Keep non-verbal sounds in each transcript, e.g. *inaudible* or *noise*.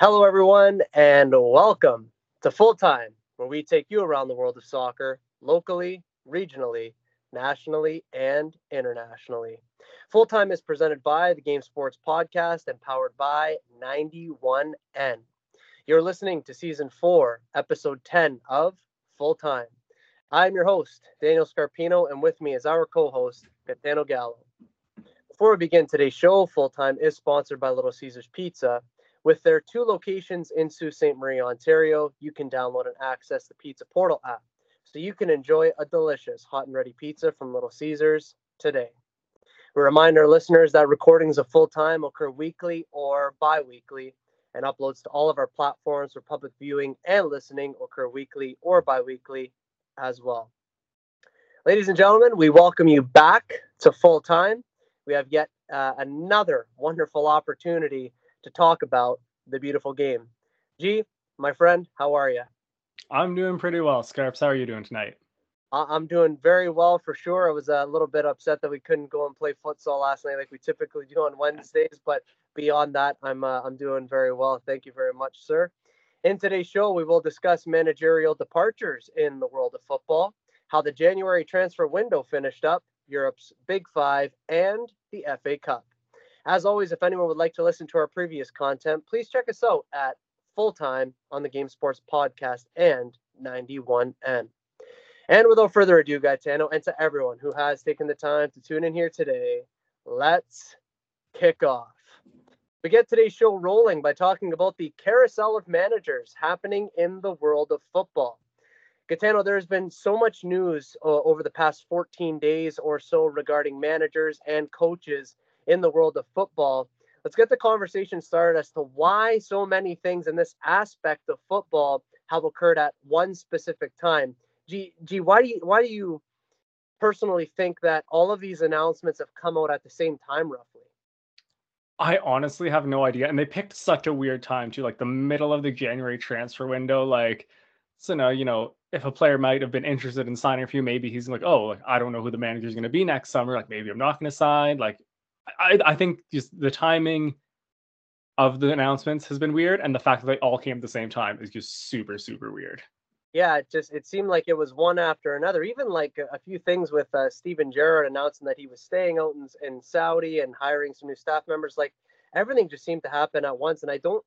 Hello, everyone, and welcome to Full Time, where we take you around the world of soccer locally, regionally, nationally, and internationally. Full Time is presented by the Game Sports Podcast and powered by 91N. You're listening to Season 4, Episode 10 of Full Time. I'm your host, Daniel Scarpino, and with me is our co host, Gaetano Gallo. Before we begin today's show, Full Time is sponsored by Little Caesars Pizza. With their two locations in Sault Ste. Marie, Ontario, you can download and access the Pizza Portal app so you can enjoy a delicious hot and ready pizza from Little Caesars today. We remind our listeners that recordings of full time occur weekly or bi weekly, and uploads to all of our platforms for public viewing and listening occur weekly or bi weekly as well. Ladies and gentlemen, we welcome you back to full time. We have yet uh, another wonderful opportunity to talk about the beautiful game. G, my friend, how are you? I'm doing pretty well. Scarps, how are you doing tonight? I'm doing very well for sure. I was a little bit upset that we couldn't go and play futsal last night like we typically do on Wednesdays, but beyond that, I'm uh, I'm doing very well. Thank you very much, sir. In today's show, we will discuss managerial departures in the world of football, how the January transfer window finished up, Europe's Big Five, and the FA Cup. As always, if anyone would like to listen to our previous content, please check us out at full time on the Game Sports Podcast and 91N. And without further ado, Gaetano, and to everyone who has taken the time to tune in here today, let's kick off. We get today's show rolling by talking about the carousel of managers happening in the world of football. Gaetano, there's been so much news uh, over the past 14 days or so regarding managers and coaches in the world of football. Let's get the conversation started as to why so many things in this aspect of football have occurred at one specific time. G, G why do you why do you personally think that all of these announcements have come out at the same time roughly? I honestly have no idea. And they picked such a weird time too, like the middle of the January transfer window. Like, so now, you know, if a player might have been interested in signing for you, maybe he's like, oh, like, I don't know who the manager is going to be next summer. Like, maybe I'm not going to sign. Like, I, I think just the timing of the announcements has been weird, and the fact that they all came at the same time is just super, super weird. Yeah, it just it seemed like it was one after another. Even like a, few things with uh, Steven Gerrard announcing that he was staying out in, in Saudi and hiring some new staff members. Like everything just seemed to happen at once, and I don't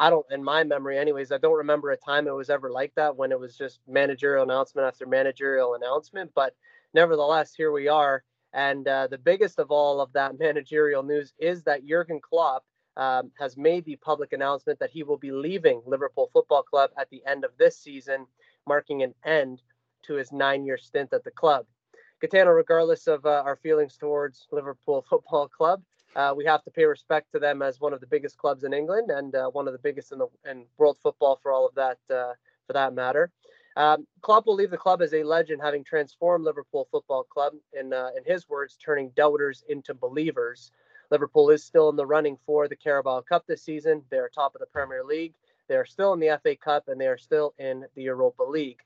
I don't, in my memory, anyways, I don't remember a time it was ever like that when it was just managerial announcement after managerial announcement. But nevertheless, here we are. And uh, the biggest of all of that *laughs* managerial news is that Jurgen Klopp um, has made the public announcement that he will be leaving Liverpool Football Club at the end of this season, marking an end to his nine year stint at the club. Gaetano, regardless of uh, our feelings towards Liverpool *laughs* Football Club, uh, we have to pay respect to them as one of the biggest clubs in England and uh, one of the biggest in the in world football for all of that uh, for that matter. Um, Klopp will leave the club as a legend, having transformed Liverpool Football Club, in, uh, in his words, turning doubters into believers. Liverpool is still in the running for the Carabao Cup this season. They are top of the Premier League. They are still in the FA Cup, and they are still in the Europa League.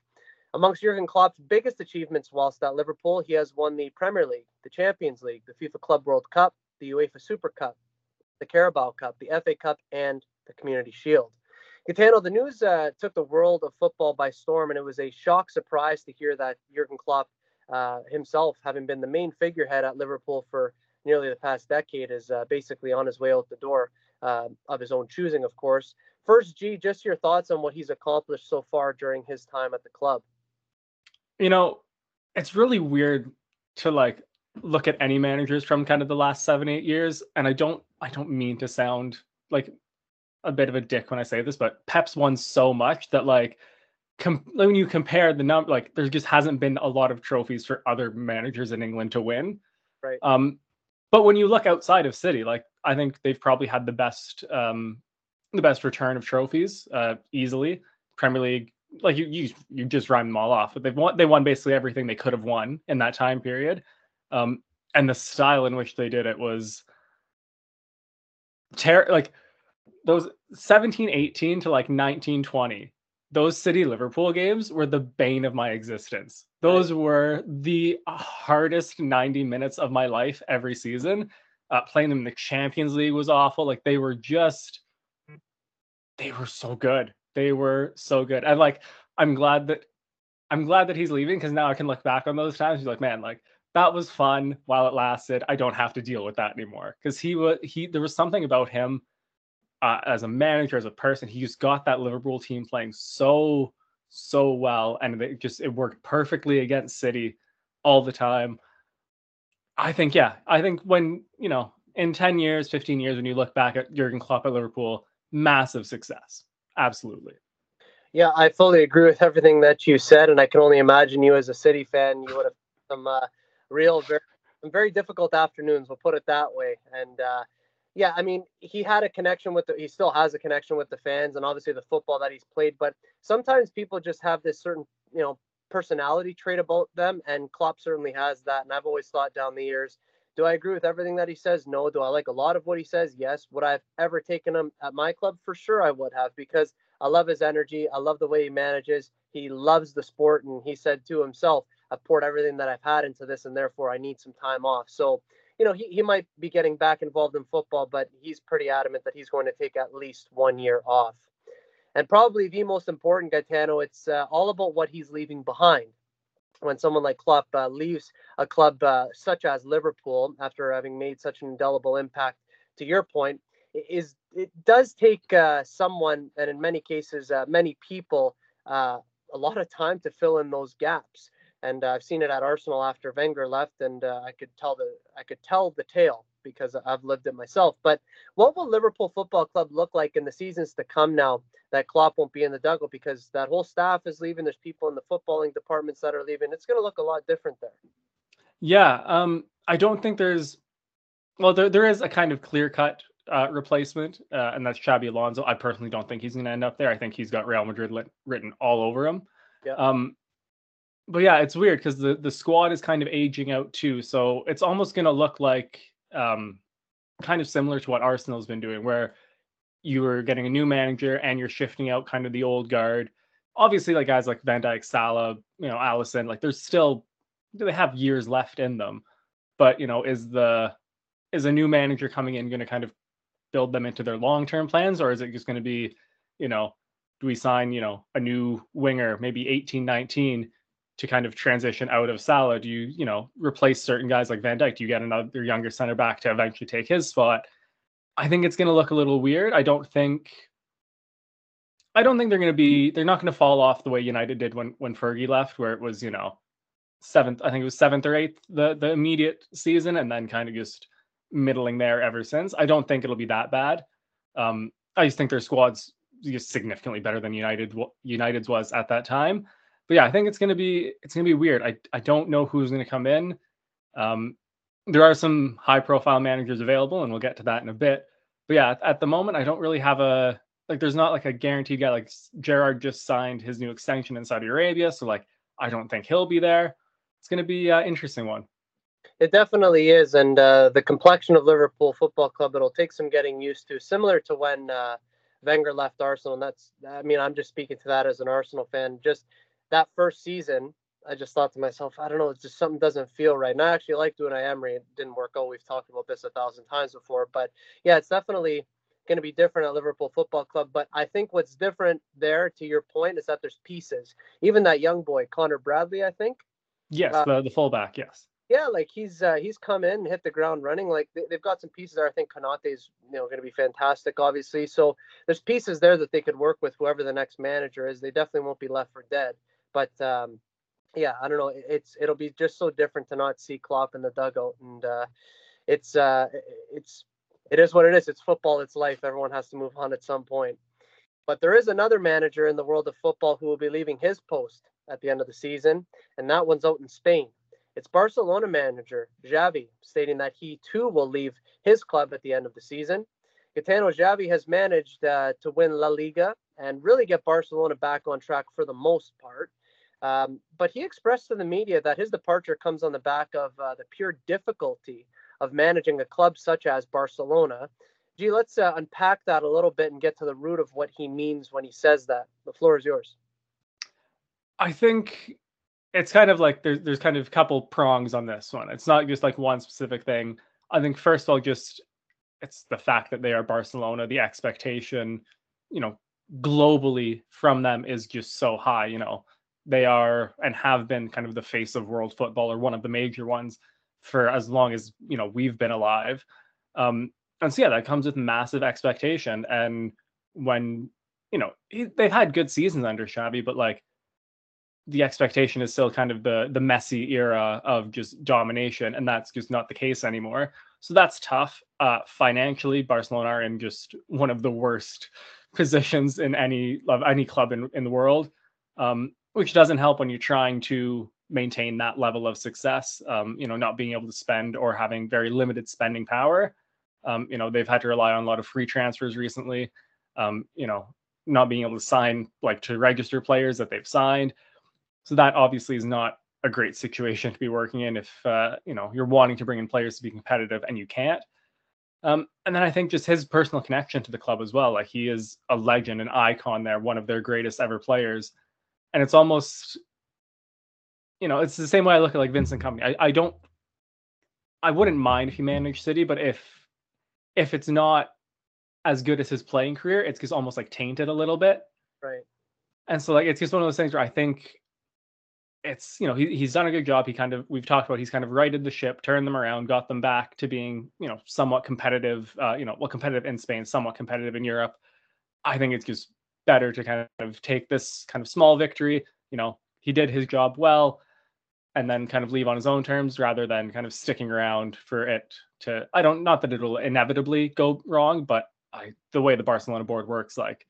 Amongst Jurgen Klopp's biggest achievements whilst at Liverpool, he has won the Premier League, the Champions League, the FIFA Club World Cup, the UEFA Super Cup, the Carabao Cup, the FA Cup, and the Community Shield. Gaetano, the news uh, took the world of football by storm, and it was a shock surprise to hear that Jurgen Klopp uh, himself, having been the main figurehead at Liverpool for nearly the past decade, is uh, basically on his way out the door uh, of his own choosing, of course. First, G, just your thoughts on what he's accomplished so far during his time at the club. You know, it's really weird to like look at any managers from kind of the last seven, eight years, and I don't, I don't mean to sound like a bit of a dick when I say this, but Pep's won so much that like com- when you compare the number, like there just hasn't been a lot of trophies for other managers in England to win. Right. Um, but when you look outside of City, like I think they've probably had the best um the best return of trophies uh easily. Premier League, like you you you just rhyme them all off, but they've won they won basically everything they could have won in that time period. Um, and the style in which they did it was ter- like those 17 18 to like 19 20 those city liverpool games were the bane of my existence those were the hardest 90 minutes of my life every season uh, playing them in the champions league was awful like they were just they were so good. They were so good. And like I'm glad that I'm glad that he's leaving because now I can look back on those times. He's like, man, like that was fun while it lasted. I don't have to deal with that anymore because he was he. There was something about him uh, as a manager, as a person. He just got that Liverpool team playing so so well, and it just it worked perfectly against City all the time. I think yeah, I think when you know in ten years, fifteen years, when you look back at Jurgen Klopp at Liverpool, massive success, absolutely. Yeah, I fully agree with everything that you said, and I can only imagine you as a City fan, you would have some uh, real, very, some very difficult afternoons. We'll put it that way. And uh, yeah, I mean, he had a connection with the, he still has a connection with the fans, and obviously the football that he's played. But sometimes people just have this certain, you know, personality trait about them, and Klopp certainly has that. And I've always thought down the years. Do I agree with everything that he says? No. Do I like a lot of what he says? Yes. Would I have ever taken him at my club? For sure, I would have because I love his energy. I love the way he manages. He loves the sport, and he said to himself, "I've poured everything that I've had into this, and therefore I need some time off." So, you know, he, he might be getting back involved in football, but he's pretty adamant that he's going to take at least one year off. And probably the most important, Gaetano, it's uh, all about what he's leaving behind. When someone like Klopp uh, leaves a club uh, such as Liverpool after having made such an indelible impact, to your point, is it does take uh, someone, and in many cases, uh, many people, uh, a lot of time to fill in those gaps. And uh, I've seen it at Arsenal after Wenger left, and uh, I could tell the I could tell the tale because I've lived it myself. But what will Liverpool Football Club look like in the seasons to come now that Klopp won't be in the dugout because that whole staff is leaving? There's people in the footballing departments that are leaving. It's going to look a lot different there. Yeah, um, I don't think there's well, there there is a kind of clear cut uh, replacement, uh, and that's Xabi Alonso. I personally don't think he's going to end up there. I think he's got Real Madrid lit, written all over him. Yeah. Um, but yeah, it's weird because the the squad is kind of aging out too. So it's almost going to look like um, kind of similar to what Arsenal's been doing, where you are getting a new manager and you're shifting out kind of the old guard. Obviously, like guys like Van Dijk, Salah, you know, Alisson, like there's still do they have years left in them. But you know, is the is a new manager coming in going to kind of build them into their long term plans, or is it just going to be, you know, do we sign, you know, a new winger, maybe 18, 19 to kind of transition out of Salah? Do you, you know, replace certain guys like Van Dijk? Do you get another younger center back to eventually take his spot? I think it's going to look a little weird. I don't think I don't think they're going to be they're not going to fall off the way United did when when Fergie left where it was, you know, seventh I think it was seventh or eighth the the immediate season and then kind of just middling there ever since. I don't think it'll be that bad. Um, I just think their squad's just significantly better than United United's was at that time. But yeah, I think it's gonna be it's gonna be weird. I I don't know who's gonna come in. Um, there are some high profile managers available, and we'll get to that in a bit. But yeah, at, at the moment, I don't really have a like. There's not like a guaranteed guy. Like Gerrard just signed his new extension in Saudi Arabia, so like I don't think he'll be there. It's gonna be an interesting one. It definitely is, and uh, the complexion of Liverpool Football Club it'll take some getting used to, similar to when uh, Wenger left Arsenal. And that's, I mean, I'm just speaking to that as an Arsenal fan. Just that first season, I just thought to myself, I don't know, it's just something doesn't feel right. And I actually liked Unai Emery. It didn't work out. We've talked about this a thousand times before, but yeah, it's definitely going to be different at Liverpool Football Club. But I think what's different there, to your point, is that there's pieces. Even that young boy, Connor Bradley, I think. Yes, uh, the, the fullback. Yes yeah, like he's uh, he's come in and hit the ground running. Like they, have got some pieces there. I think is you know going to be fantastic, obviously. So there's pieces there that they could work with whoever the next manager is. They definitely won't be left for dead. But um, yeah, I don't know. It's it'll be just so different to not see Klopp in the dugout, and uh, it's uh, it's it is what it is. It's football. It's life. Everyone has to move on at some point. But there is another manager in the world of football who will be leaving his post at the end of the season, and that one's out in Spain. It's Barcelona manager Xavi stating that he too will leave his club at the end of the season. Gaetano Xavi has managed uh, to win La Liga and really get Barcelona back on track for the most part. Um, but he expressed to the media that his departure comes on the back of uh, the pure difficulty of managing a club such as Barcelona. Gee, let's uh, unpack that a little bit and get to the root of what he means when he says that. The floor is yours. I think it's kind of like there's there's kind of a couple prongs on this one. It's not just like one specific thing. I think first of all, just it's the fact that they are Barcelona, the expectation, you know, globally from them is just so high. You know, they are and have been kind of the face of world football or one of the major ones for as long as you know we've been alive. Um, and so yeah, that comes with massive expectation. And when you know he, they've had good seasons under Xavi, but like the expectation is still kind of the the Messi era of just domination, and that's just not the case anymore. So that's tough. Uh, financially, Barcelona are in just one of the worst *laughs* positions in any of any club in, in the world, um, which doesn't help when you're trying to maintain that level of success. Um, you know, not being able to spend or having very limited spending power. Um, you know, they've had to rely on a lot of free transfers recently. Um, you know, not being able to sign like to register players that they've signed. So that obviously is not a great situation to be working in if uh, you know you're wanting to bring in players to be competitive and you can't. Um, and then I think just his personal connection to the club as well. Like he is a legend, an icon there, one of their greatest ever players. And it's almost, you know, it's the same way I look at like Vincent Kompany. I, I don't, I wouldn't mind if he managed City, but if if it's not as good as his playing career, it's just almost like tainted a little bit. Right. And so like it's just one of those things where I think it's you know he, he's done a good job he kind of we've talked about he's kind of righted the ship turned them around got them back to being you know somewhat competitive uh, you know well competitive in spain somewhat competitive in europe i think it's just better to kind of take this kind of small victory you know he did his job well and then kind of leave on his own terms rather than kind of sticking around for it to i don't not that it'll inevitably go wrong but i the way the barcelona board works like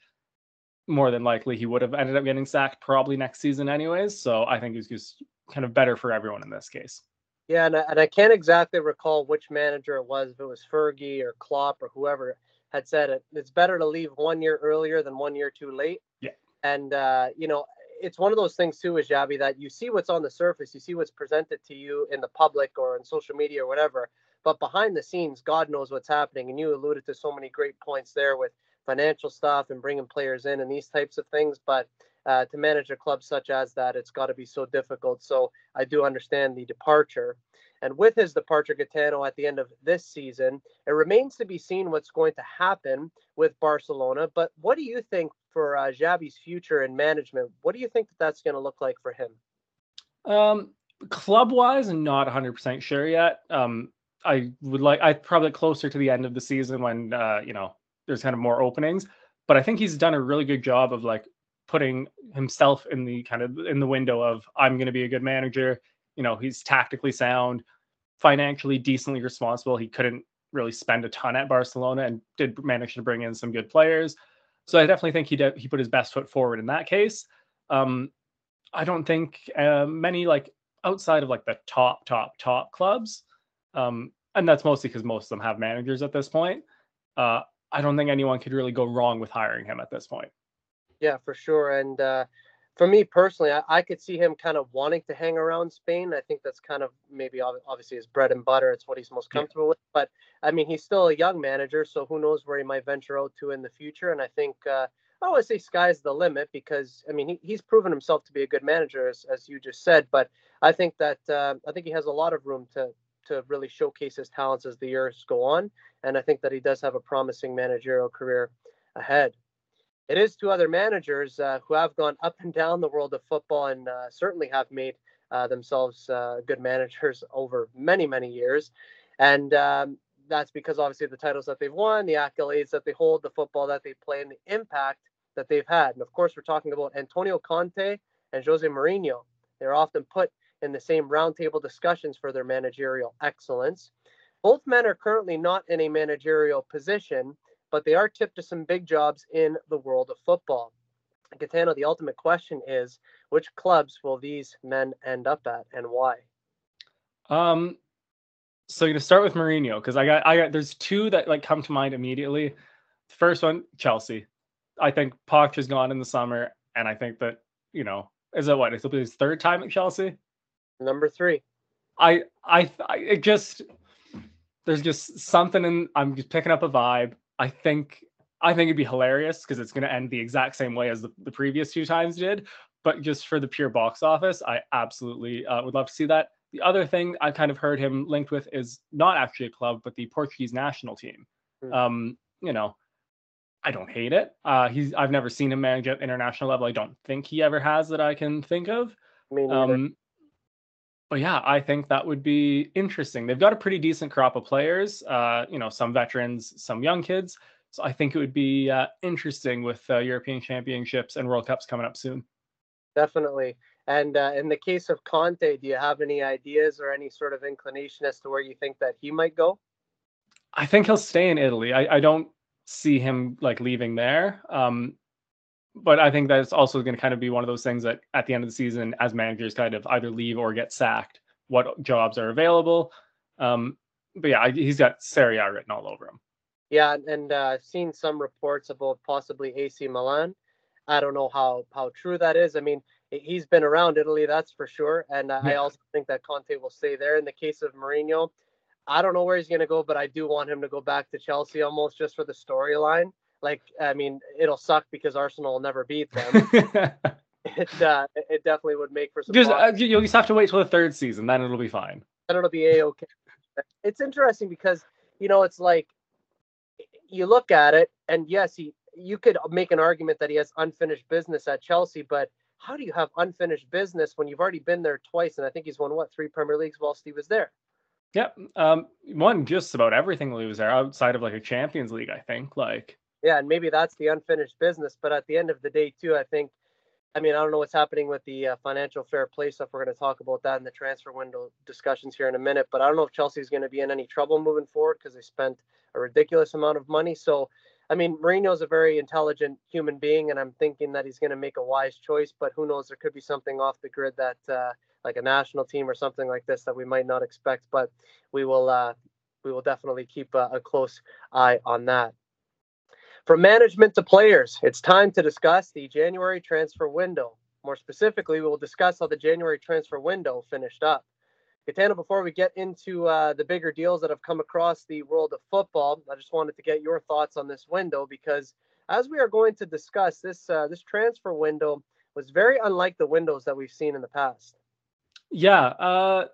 more than likely he would have ended up getting sacked probably next season anyways. So I think it's just kind of better for everyone in this case. Yeah, and I, and I can't exactly recall which manager it was, if it was Fergie or Klopp or whoever had said it. It's better to leave one year earlier than one year too late. Yeah. And uh, you know, it's one of those things too, is Xavi, that you see what's on the surface, you see what's presented to you in the public or in social media or whatever. But behind the scenes, God knows what's happening. And you alluded to so many great points there with financial stuff and bringing players in and these types of things. But uh, to manage a club such as that, it's got to be so difficult. So I do understand the departure. And with his departure, Gaetano, at the end of this season, it remains to be seen what's going to happen with Barcelona. But what do you think for uh, Xavi's future in management? What do you think that that's going to look like for him? Um, club wise, not 100% sure yet. Um, I would like, I probably closer to the end of the season when, uh, you know, there's kind of more openings. But I think he's done a really good job of like putting himself in the kind of in the window of I'm going to be a good manager. You know, he's tactically sound, financially decently responsible. He couldn't really spend a ton at Barcelona and did manage to bring in some good players. So I definitely think he did, he put his best foot forward in that case. Um, I don't think uh, many like outside of like the top top top clubs, um, and that's mostly because most of them have managers at this point. Uh, I don't think anyone could really go wrong with hiring him at this point. Yeah, for sure. And uh, for me personally, I, I, could see him kind of wanting to hang around Spain. I think that's kind of maybe obviously his bread and butter. It's what he's most comfortable yeah. with. But I mean, he's still a young manager, so who knows where he might venture out to in the future. And I think uh, I always say sky's the limit because I mean he, he's proven himself to be a good manager, as, as you just said. But I think that uh, I think he has a lot of room to to really showcase his talents as the years go on. And I think that he does have a promising managerial career ahead. It is to other managers uh, who have gone up and down the world of football and uh, certainly have made uh, themselves uh, good managers *laughs* over many, many years. And um, that's because obviously the titles that they've won, the accolades that they hold, the football that they play, and the impact that they've had. And of course, we're talking about Antonio Conte and Jose Mourinho. They're often put in the same roundtable discussions for their managerial excellence. Both men are currently not in a managerial position, but they are tipped to some big jobs in the world of football. Gaetano, the ultimate question is which clubs will these men end up at and why? Um, so gonna start with Mourinho because I got I got there's two that like come to mind immediately. The first one, Chelsea. I think Poch has gone in the summer, and I think that you know is it what? It'll be his third time at Chelsea. Number three. I I I it just there's just something in I'm just picking up a vibe. I think I think it'd be hilarious because it's going to end the exact same way as the, the previous two times did. But just for the pure box office, I absolutely uh, would love to see that. The other thing I kind of heard him linked with is not actually a club, but the Portuguese national team. Mm. Um, you know, I don't hate it. Uh, he's I've never seen him manage at international level. I don't think he ever has that I can think of. Me Um, but yeah, I think that would be interesting. They've got a pretty decent crop of players. Uh, you know, some veterans, some young kids. So I think it would be uh, interesting with uh, European Championships and World Cups coming up soon. Definitely. And uh, in the case of Conte, do you have any ideas or any sort of inclination as to where you think that he might go? I think he'll stay in Italy. I, I don't see him like leaving there. Um, but I think that's also going to kind of be one of those things that at the end of the season, as managers kind of either leave or get sacked, what jobs are available. Um, but yeah, he's got Serie A written all over him. Yeah, and uh, I've seen some reports about possibly AC Milan. I don't know how how true that is. I mean, he's been around Italy, that's for sure, and uh, yeah. I also think that Conte will stay there. In the case of Mourinho, I don't know where he's going to go, but I do want him to go back to Chelsea almost just for the storyline. Like, I mean, it'll suck because Arsenal will never beat them. *laughs* it uh, it definitely would make for some. Just uh, you'll just have to wait till the third season, then it'll be fine. Then it'll be a okay. It's interesting because you know it's like you look at it, and yes, he you could make an argument that he has unfinished business at Chelsea, but how do you have unfinished business when you've already been there twice? And I think he's won what three Premier Leagues whilst he was there. Yep, um, won just about everything while he was there, outside of like a Champions League, I think. Like yeah, and maybe that's the unfinished business. But at the end of the day, too, I think, I mean, I don't know what's happening with the uh, financial fair play stuff. We're going to talk about that in the transfer window discussions here in a minute. But I don't know if Chelsea's going to be in any trouble moving forward because they spent a ridiculous amount of money. So, I mean, Mourinho's a very intelligent human being, and I'm thinking that he's going to make a wise choice. But who knows? There could be something off the grid that, uh, like a national team or something like this, that we might not expect. But we will, uh, we will definitely keep a, a close eye on that. From management to players, it's time to discuss the January transfer window. More specifically, we will discuss how the January transfer window finished up. Gaetano, before we get into uh, the bigger deals that have come across the world of football, I just wanted to get your thoughts on this window because, as we are going to discuss, this uh, this transfer window was very unlike the windows that we've seen in the past. Yeah, uh,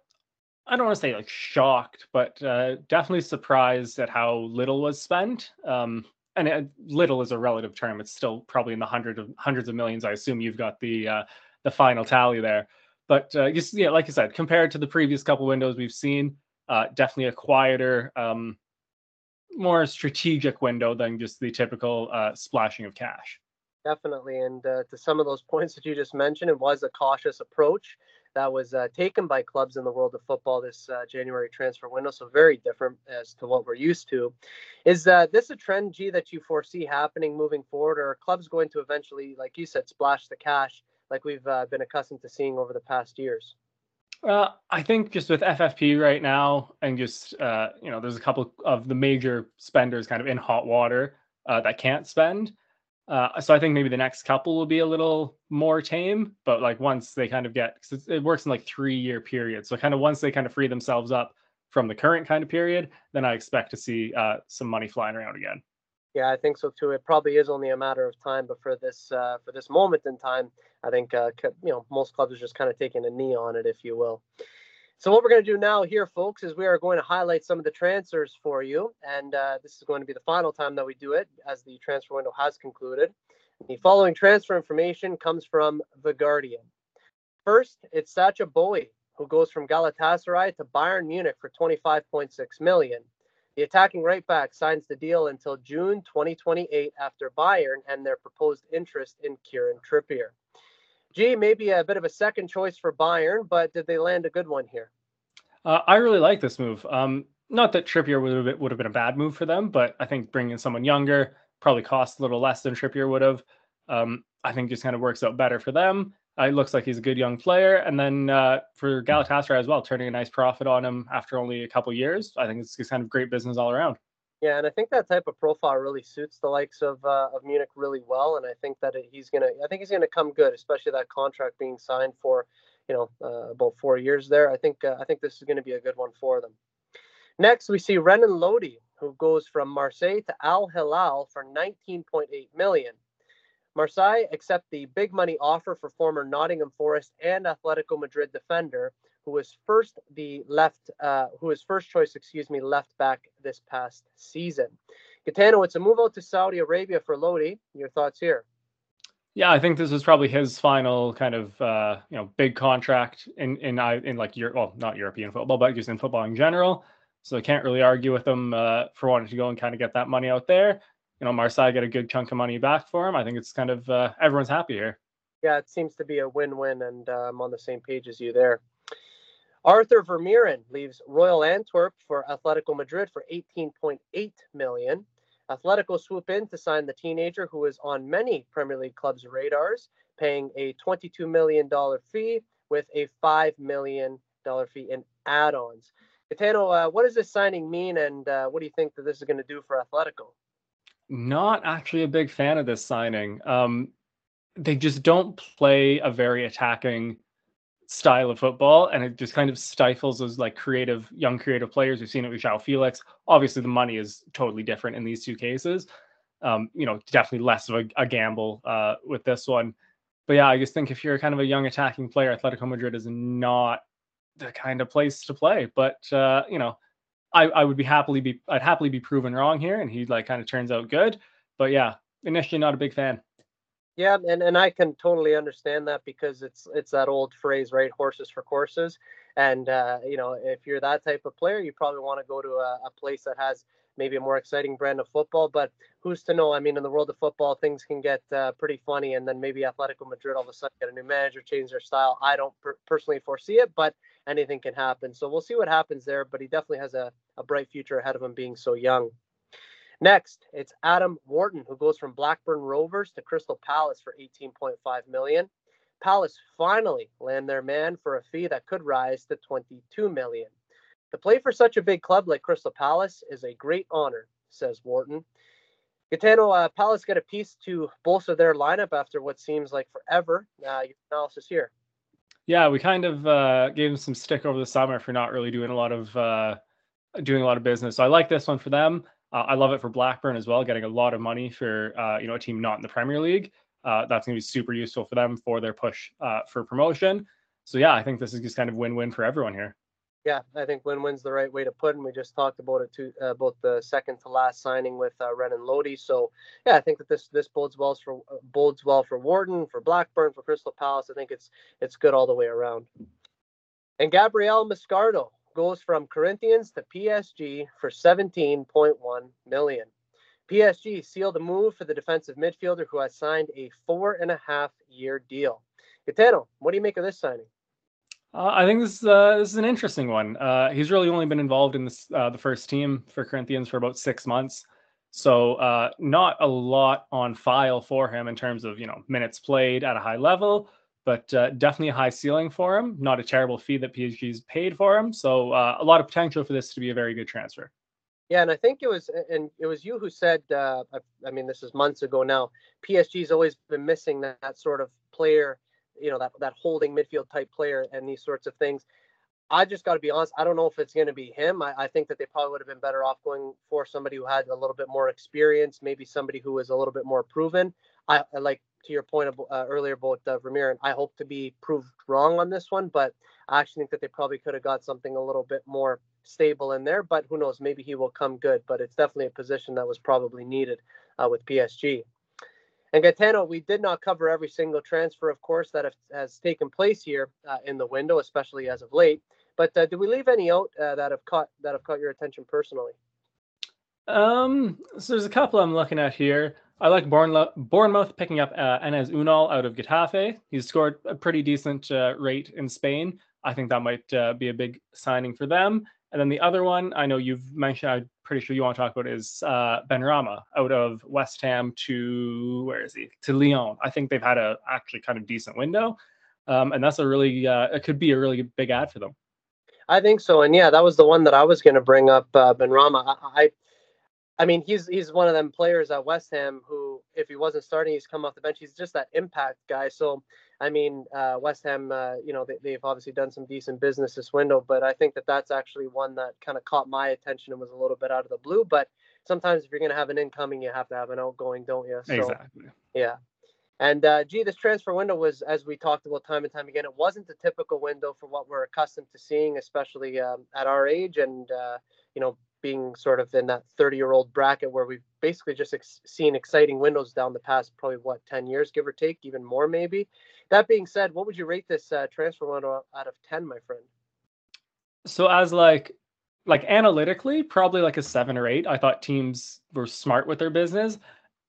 I don't want to say like shocked, but uh, definitely surprised at how little was spent. Um, and it, little is a relative term. It's still probably in the hundred of hundreds of millions. I assume you've got the uh, the final tally there. But uh, just yeah, like I said, compared to the previous couple windows we've seen, uh, definitely a quieter, um, more strategic window than just the typical uh, splashing of cash. Definitely, and uh, to some of those points that you just mentioned, it was a cautious approach that was uh, taken by clubs in the world of football this uh, January transfer window. So very different as to what we're used to. Is uh, this a trend, G, that you foresee happening moving forward, or are clubs going to eventually, like you said, splash the cash like we've uh, been accustomed to seeing over the past years? Uh, I think just with FFP right now, and just uh, you know, there's a couple of the major spenders kind of in hot water that can't spend. Uh, so I think maybe the next couple will be a little more tame, but like once they kind of get, cause it works in like three year periods. So kind of once they kind of free themselves up from the current kind of period, then I expect to see uh, some money flying around again. Yeah, I think so too. It probably is only a matter of time, but for this uh, for this moment in time, I think uh, you know most clubs are just kind of taking a knee on it, if you will. So what we're going to do now here, folks, is we are going to highlight some of the transfers for you. And uh, this is going to be the final time that we do it as the transfer window has concluded. The following transfer information comes from The Guardian. First, it's Sacha Boey, who goes from Galatasaray to Bayern Munich for 25.6 million. The attacking right back signs the deal until June 2028 after Bayern and their proposed interest in Kieran Trippier. Gee, maybe a bit of a second choice for Bayern, but did they land a good one here? Uh, I really like this move. Um, not that Trippier would have, would have been a bad move for them, but I think bringing someone younger probably cost a little less than Trippier would have. Um, I think just kind of works out better for them. Uh, it looks like he's a good young player, and then uh, for Galatasaray as well, turning a nice profit on him after only a couple years. I think it's just kind of great business all around. Yeah, and I think that type of profile really suits the likes of uh, of Munich really well, and I think that he's gonna I think he's gonna come good, especially that contract being signed for you know uh, about four years there. I think uh, I think this is to be a good one for them. Next, we see Renan Lodi, who goes from Marseille to Al Hilal for 19.8 million. Marseille accept the big money offer for former Nottingham Forest and Atletico Madrid defender who was first the left, uh, who was first choice, excuse me, left back this past season. Gaetano, it's a move out to Saudi Arabia for Lodi. Your thoughts here? Yeah, I think this was probably his final kind of uh, you know big contract in in in like Europe, well, not European football, but just in football in general. So I can't really argue with him uh, for wanting to go and kind of get that money out there. You know, Marseille get a good chunk of money back for him. I think it's kind of uh, everyone's happy here. Yeah, it seems to be a win-win, and uh, I'm on the same page as you there. Arthur Vermeeren leaves Royal Antwerp for Atletico Madrid for 18.8 million. Atletico swoop in to sign the teenager who is on many Premier League clubs' radars, paying a $22 million fee with a $5 million fee in add-ons. Gaetano, uh, what does this signing mean, and uh, what do you think that this is going to do for Atletico? Not actually a big fan of this signing. Um, they just don't play a very attacking style of football, and it just kind of stifles those like creative young creative players. We've seen it with João Felix. Obviously, the money is totally different in these two cases. Um, you know, definitely less of a, a gamble uh, with this one. But yeah, I just think if you're kind of a young attacking player, Atletico Madrid is not the kind of place to play. But uh, you know, I, I would be happily be I'd happily be proven wrong here, and he like kind of turns out good. But yeah, initially not a big fan. Yeah, and, and I can totally understand that because it's it's that old phrase, right? Horses for courses. And uh, you know, if you're that type of player, you probably want to go to a, a place that has maybe a more exciting brand of football. But who's to know? I mean, in the world of football, things can get uh, pretty funny, and then maybe Atletico Madrid all of a sudden get a new manager, change their style. I don't per- personally foresee it, but anything can happen. So we'll see what happens there. But he definitely has a, a bright future ahead of him, being so young. Next, it's Adam Wharton, who goes from Blackburn Rovers to Crystal Palace for 18.5 million. Palace finally land their man for a fee that could rise to 22 million. To play for such a big club like Crystal Palace is a great honor, says Wharton. Gaetano, uh, Palace get a piece to bolster their lineup after what seems like forever. Uh, your analysis here. Yeah, we kind of uh, gave them some stick over the summer for not really doing a lot of uh, doing a lot of business. So I like this one for them. Uh, I love it for Blackburn as well, getting a lot of money for uh, you know a team not in the Premier League. Uh, that's going to be super useful for them for their push uh, for promotion. So yeah, I think this is just kind of win-win for everyone here. Yeah, I think win-win's the right way to put it. And we just talked about it too, uh, about the second to last signing with uh, Renan Lodi. So yeah, I think that this this bodes well for uh, bodes well for Wharton, for Blackburn, for Crystal Palace. I think it's it's good all the way around. And Gabriel Moscardo goes from Corinthians to PSG for 17.1 million. PSG sealed a move for the defensive midfielder who has signed a four and a half year deal. Gaetano, what do you make of this signing? Uh, I think this uh, this is an interesting one. Uh, he's really only been involved in this, uh, the first team for Corinthians for about six months, so uh, not a lot on file for him in terms of you know minutes played at a high level but uh, definitely a high ceiling for him. Not a terrible fee that PSG's paid for him. So uh, a lot of potential for this to be a very good transfer. Yeah, and I think it was, and it was you who said, uh, I, I, mean, this is months ago now. PSG's always been missing that, that sort of player, you know, that that holding midfield type player, and these sorts of things. I just got to be honest. I don't know if it's going to be him. I, I, think that they probably would have been better off going for somebody who had a little bit more experience, maybe somebody who was a little bit more proven. I, I like to your point uh, earlier about uh, Vermeer, I hope to be proved wrong on this one, but I actually think that they probably could have got something a little bit more stable in there. But who knows? Maybe he will come good. But it's definitely a position that was probably needed uh, with PSG. And Gaetano, we did not cover every single transfer, of course, that have, has taken place here uh, in the window, especially as of late. But uh, we leave any out uh, that have caught that have caught your attention personally? Um, so there's a couple I'm looking at here. I like Bournemouth picking up uh, Enes Unal out of Getafe. He's scored a pretty decent uh, rate in Spain. I think that might uh, be a big signing for them. And then the other one I know you've mentioned, I'm pretty sure you want to talk about is uh, Benrahma out of West Ham to where is he? To Lyon. I think they've had a actually kind of decent window, um, and that's a really uh, it could be a really big ad for them. I think so, and yeah, that was the one that I was going to bring up. Uh, Benrahma, I, I I mean, he's he's one of them players at West Ham who, if he wasn't starting, he's come off the bench. He's just that impact guy. So, I mean, uh, West Ham, uh, you know, they, have obviously done some decent business this window, but I think that that's actually one that kind of caught my attention and was a little bit out of the blue. But sometimes if you're going to have an incoming, you have to have an outgoing, don't you? So, exactly. Yeah. And uh, gee, this transfer window was, as we talked about time and time again, it wasn't the typical window for what we're accustomed to seeing, especially um, at our age. And uh, you know, being sort of in that 30 year old bracket where we've basically just ex- seen exciting windows down the past probably what 10 years, give or take, even more maybe. That being said, what would you rate this uh, transfer window out of 10, my friend? So as like like analytically, probably like a seven or eight. I thought teams were smart with their business.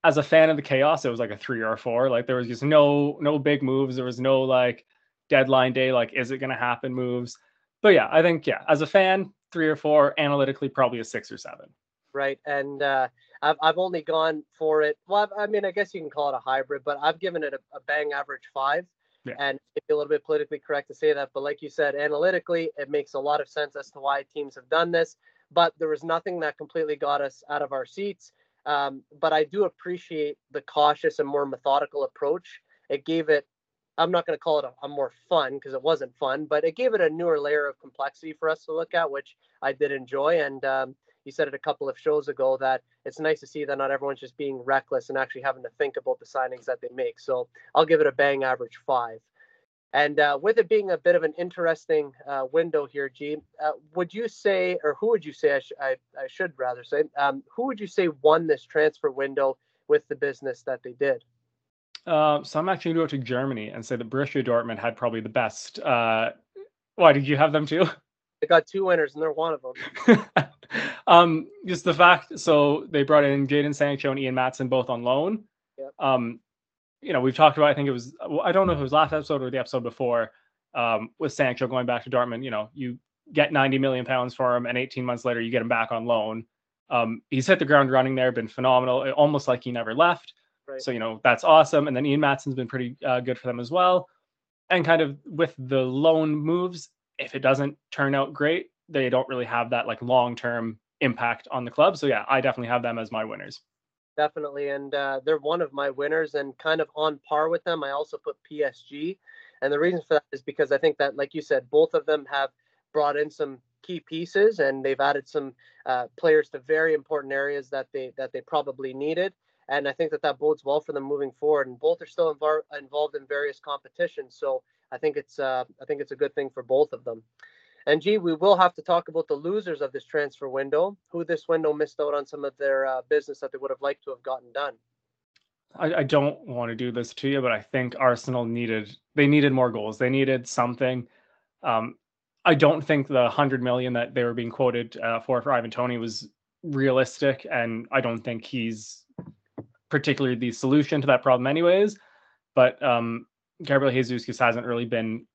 As a fan of the chaos, it was like a three or a four. Like there was just no no big moves. There was no like deadline day, like is it gonna happen moves. But yeah, I think yeah, as a fan, three or four. Analytically, probably a six or seven. Right, and uh, I've I've only gone for it. Well, I mean, I guess you can call it a hybrid, but I've given it a, a bang average five. Yeah. And it's a little bit politically correct to say that, but like you said, analytically, it makes a lot of sense as to why teams have done this. But there was nothing that completely got us out of our seats. Um, but I do appreciate the cautious and more methodical approach. It gave it, I'm not going to call it a, a more fun because it wasn't fun, but it gave it a newer layer of complexity for us to look at, which I did enjoy. And um, you said it a couple of shows ago that it's nice to see that not everyone's just being reckless and actually having to think about the signings that they make. So I'll give it a bang average five. And uh, with it being a bit of an interesting uh, window here, G, uh, would you say, or who would you say, I, sh- I, I should rather say, um, who would you say won this transfer window with the business that they did? Uh, so I'm actually going to go to Germany and say that Borussia Dortmund had probably the best. Uh, why did you have them too? *laughs* They got two winners, and they're one of them. *laughs* um, just the fact. So they brought in Jadon Sancho and Ian Maatsen both on loan. Yep. Um, you know, we've talked about. I think it was. I don't know if it was last episode or the episode before. Um, with Sancho going back to Dortmund, you know, you get 90 million pounds for him, and 18 months later, you get him back on loan. Um, he's hit the ground running there, been phenomenal, almost like he never left. Right. So you know that's awesome. And then Ian Maatsen's been pretty uh, good for them as well. And kind of with the loan moves, if it doesn't turn out great, they don't really have that like long term impact on the club. So yeah, I definitely have them as my winners. Definitely, and uh, they're one of my winners, and kind of on par with them. I also put PSG, and the reason for that is because I think that, like you said, both of them have brought in some key pieces, and they've added some uh, players to very important areas that they that they probably needed. And I think that that bodes well for them moving forward. And both are still invar- involved in various competitions, so I think it's uh, I think it's a good thing for both of them. And gee, we will have to talk about the losers of this transfer window, who this window missed out on some of their uh, business that they would have liked to have gotten done. I, I, don't want to do this to you, but I think Arsenal needed they needed more goals. They needed something. Um, I don't think the hundred million that they were being quoted uh, for for Ivan Toney was realistic, and I don't think he's particularly the solution to that problem, anyways. But um, Gabriel Jesus just hasn't really been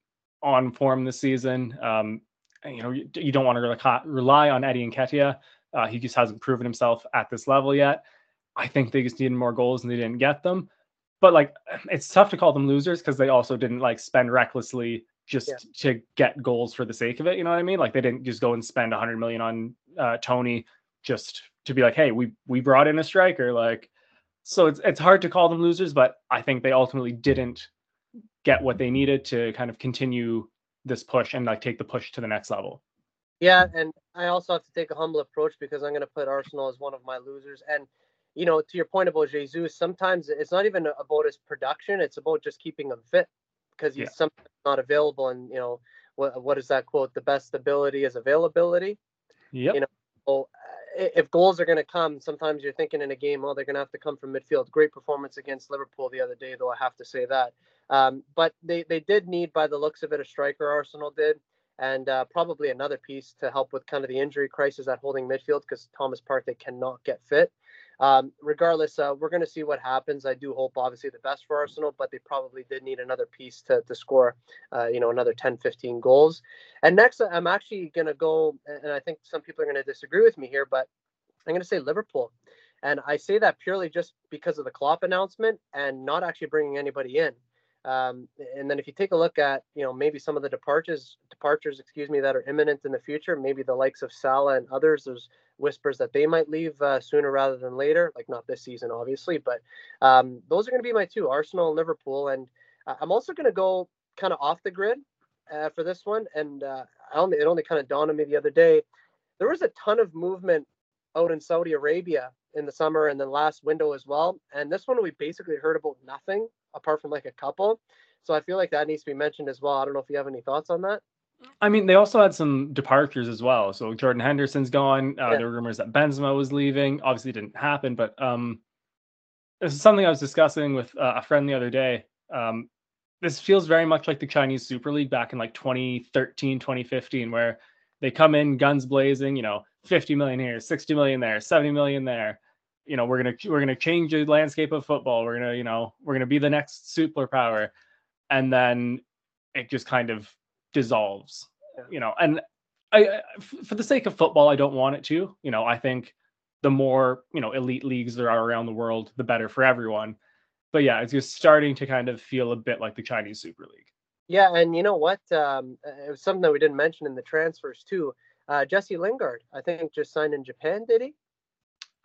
on form this season. Um, you know, you, you don't want to rely on Eddie Nketiah. Uh, he just hasn't proven himself at this level yet. I think they just needed more goals and they didn't get them. But like, it's tough to call them losers because they also didn't like spend recklessly just yeah. to get goals for the sake of it. You know what I mean? Like they didn't just go and spend 100 million on uh, Toney just to be like, hey, we we brought in a striker. Like, so it's it's hard to call them losers, but I think they ultimately didn't get what they needed to kind of continue this push and like take the push to the next level. Yeah, and I also have to take a humble approach because I'm going to put Arsenal as one of my losers. And you know, to your point about Jesus, sometimes it's not even about his production; it's about just keeping him fit because he's yeah. sometimes not available. And you know, what what is that quote? The best ability is availability. Yeah. You know, if goals are going to come, sometimes you're thinking in a game, oh, they're going to have to come from midfield. Great performance against Liverpool the other day, though I have to say that. Um, but they, they did need, by the looks of it, a striker. Arsenal did, and uh, probably another piece to help with kind of the injury crisis at holding midfield because Thomas Partey cannot get fit. Um, regardless, uh, we're going to see what happens. I do hope, obviously, the best for Arsenal, but they probably did need another piece to, to score, uh, you know, another 10, 15 goals. And next, I'm actually going to go, and I think some people are going to disagree with me here, but I'm going to say Liverpool. And I say that purely just because of the Klopp announcement and not actually bringing anybody in. Um, and then if you take a look at, you know, maybe some of the departures, departures, excuse me, that are imminent in the future, maybe the likes of Salah and others, there's whispers that they might leave uh, sooner rather than later, like not this season, obviously, but um, those are going to be my two, Arsenal and Liverpool. And I'm also going to go kind of off the grid uh, for this one. And uh, only, it only kind of dawned on me the other day. There was a ton of movement out in Saudi Arabia in the summer and the last window as well. And this one we basically heard about nothing apart from like a couple. So I feel like that needs to be mentioned as well. I don't know if you have any thoughts on that. I mean, they also had some departures as well. So Jordan Henderson's gone. Uh, Yeah. There were rumors that Benzema was leaving. Obviously, it didn't happen, but um, this is something I was discussing with uh, a friend the other day. Um, this feels very much like the Chinese Super League back in like 2013, 2015, where they come in guns blazing. You know, 50 million here, 60 million there, 70 million there. You know, we're gonna we're gonna change the landscape of football. We're gonna you know we're gonna be the next superpower, and then it just kind of dissolves you know and I, for the sake of football i don't want it to you know i think the more you know elite leagues there are around the world the better for everyone but yeah it's just starting to kind of feel a bit like the chinese super league Yeah, and you know what? Um, it was something that we didn't mention in the transfers too. Uh, Jesse Lingard, I think, just signed in Japan. Did he?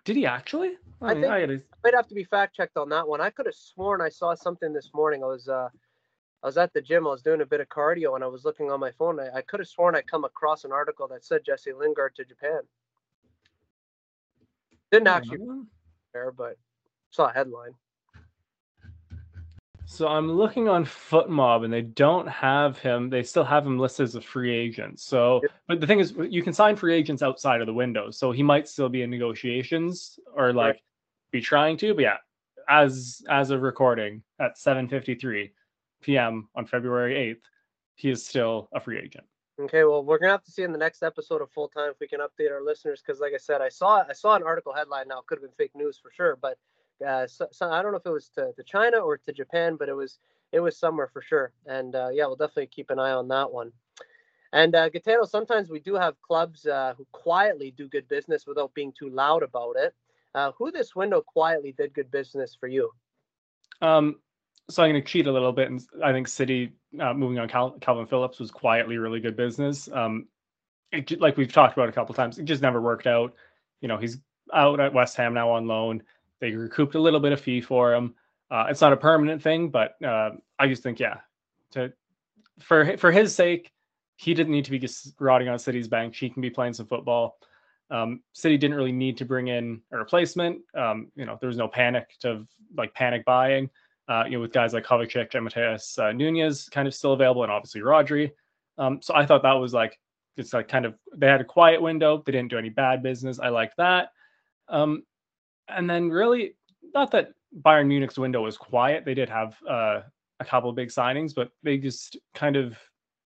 Did he actually I mean, think- gotta- Might have to be fact checked on that one. I could have sworn I saw something this morning. I was uh, I was at the gym. I was doing a bit of cardio, and I was looking on my phone. I, I could have sworn I come across an article that said Jesse Lingard to Japan. Didn't actually there, but saw a headline. So I'm looking on FotMob and they don't have him. They still have him listed as a free agent. So, but the thing is, you can sign free agents outside of the window. So he might still be in negotiations or like be trying to. But yeah, as as of recording at 7:53 p.m. on February 8th, he is still a free agent. Okay, well, we're gonna have to see in the next episode of Full Time if we can update our listeners because, like I said, I saw I saw an article headline. Now it could have been fake news for sure, but uh, so, so I don't know if it was to, to China or to Japan, but it was it was somewhere for sure. And uh, yeah, we'll definitely keep an eye on that one. And uh, Gaetano, sometimes we do have clubs uh, who quietly do good business without being too loud about it. Uh, who this window quietly did good business for you? Um, so I'm going to cheat a little bit, and I think City uh, moving on Cal- Kalvin Phillips was quietly really good business. Um, it, like we've talked about a couple times, it just never worked out. You know, he's out at West Ham now on loan. They recouped a little bit of fee for him. Uh, it's not a permanent thing, but uh, I just think, yeah, to for for his sake, he didn't need to be just rotting on City's bench. He can be playing some football. Um, City didn't really need to bring in a replacement. Um, you know, there was no panic to like panic buying uh, you know, with guys like Kovacic and Matheus uh, Nunes kind of still available, and obviously Rodri. Um, so I thought that was like it's like kind of they had a quiet window. They didn't do any bad business. I like that. Um, and then really, not that Bayern Munich's window was quiet. They did have uh, a couple of big signings, but they just kind of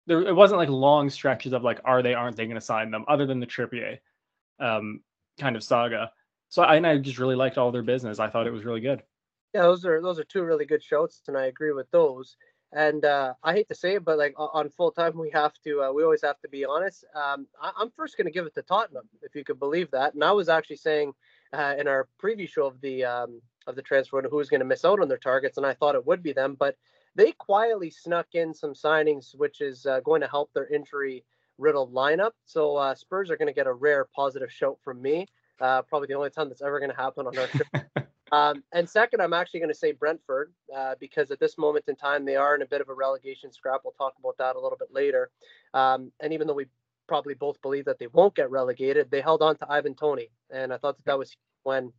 there. It wasn't like long stretches of like are they aren't they going to sign them other than the Trippier um, kind of saga. So I, and I just really liked all their business. I thought it was really good. Yeah, those are those are two really good shouts, and I agree with those. And uh, I hate to say it, but like on full time, we have to uh, we always have to be honest. Um, I, I'm first going to give it to Tottenham, if you could believe that. And I was actually saying uh, in our preview show of the um, of the transfer window who was going to miss out on their targets, and I thought it would be them, but they quietly snuck in some signings, which is uh, going to help their injury riddled lineup. So uh, Spurs are going to get a rare positive shout from me. Uh, probably the only time that's ever going to happen on our *laughs* show. Um, and second, I'm actually going to say Brentford uh, because at this moment in time, they are in a bit of a relegation scrap. We'll talk about that a little bit later. Um, and even though we probably both believe that they won't get relegated, they held on to Ivan Toney. And I thought that that was when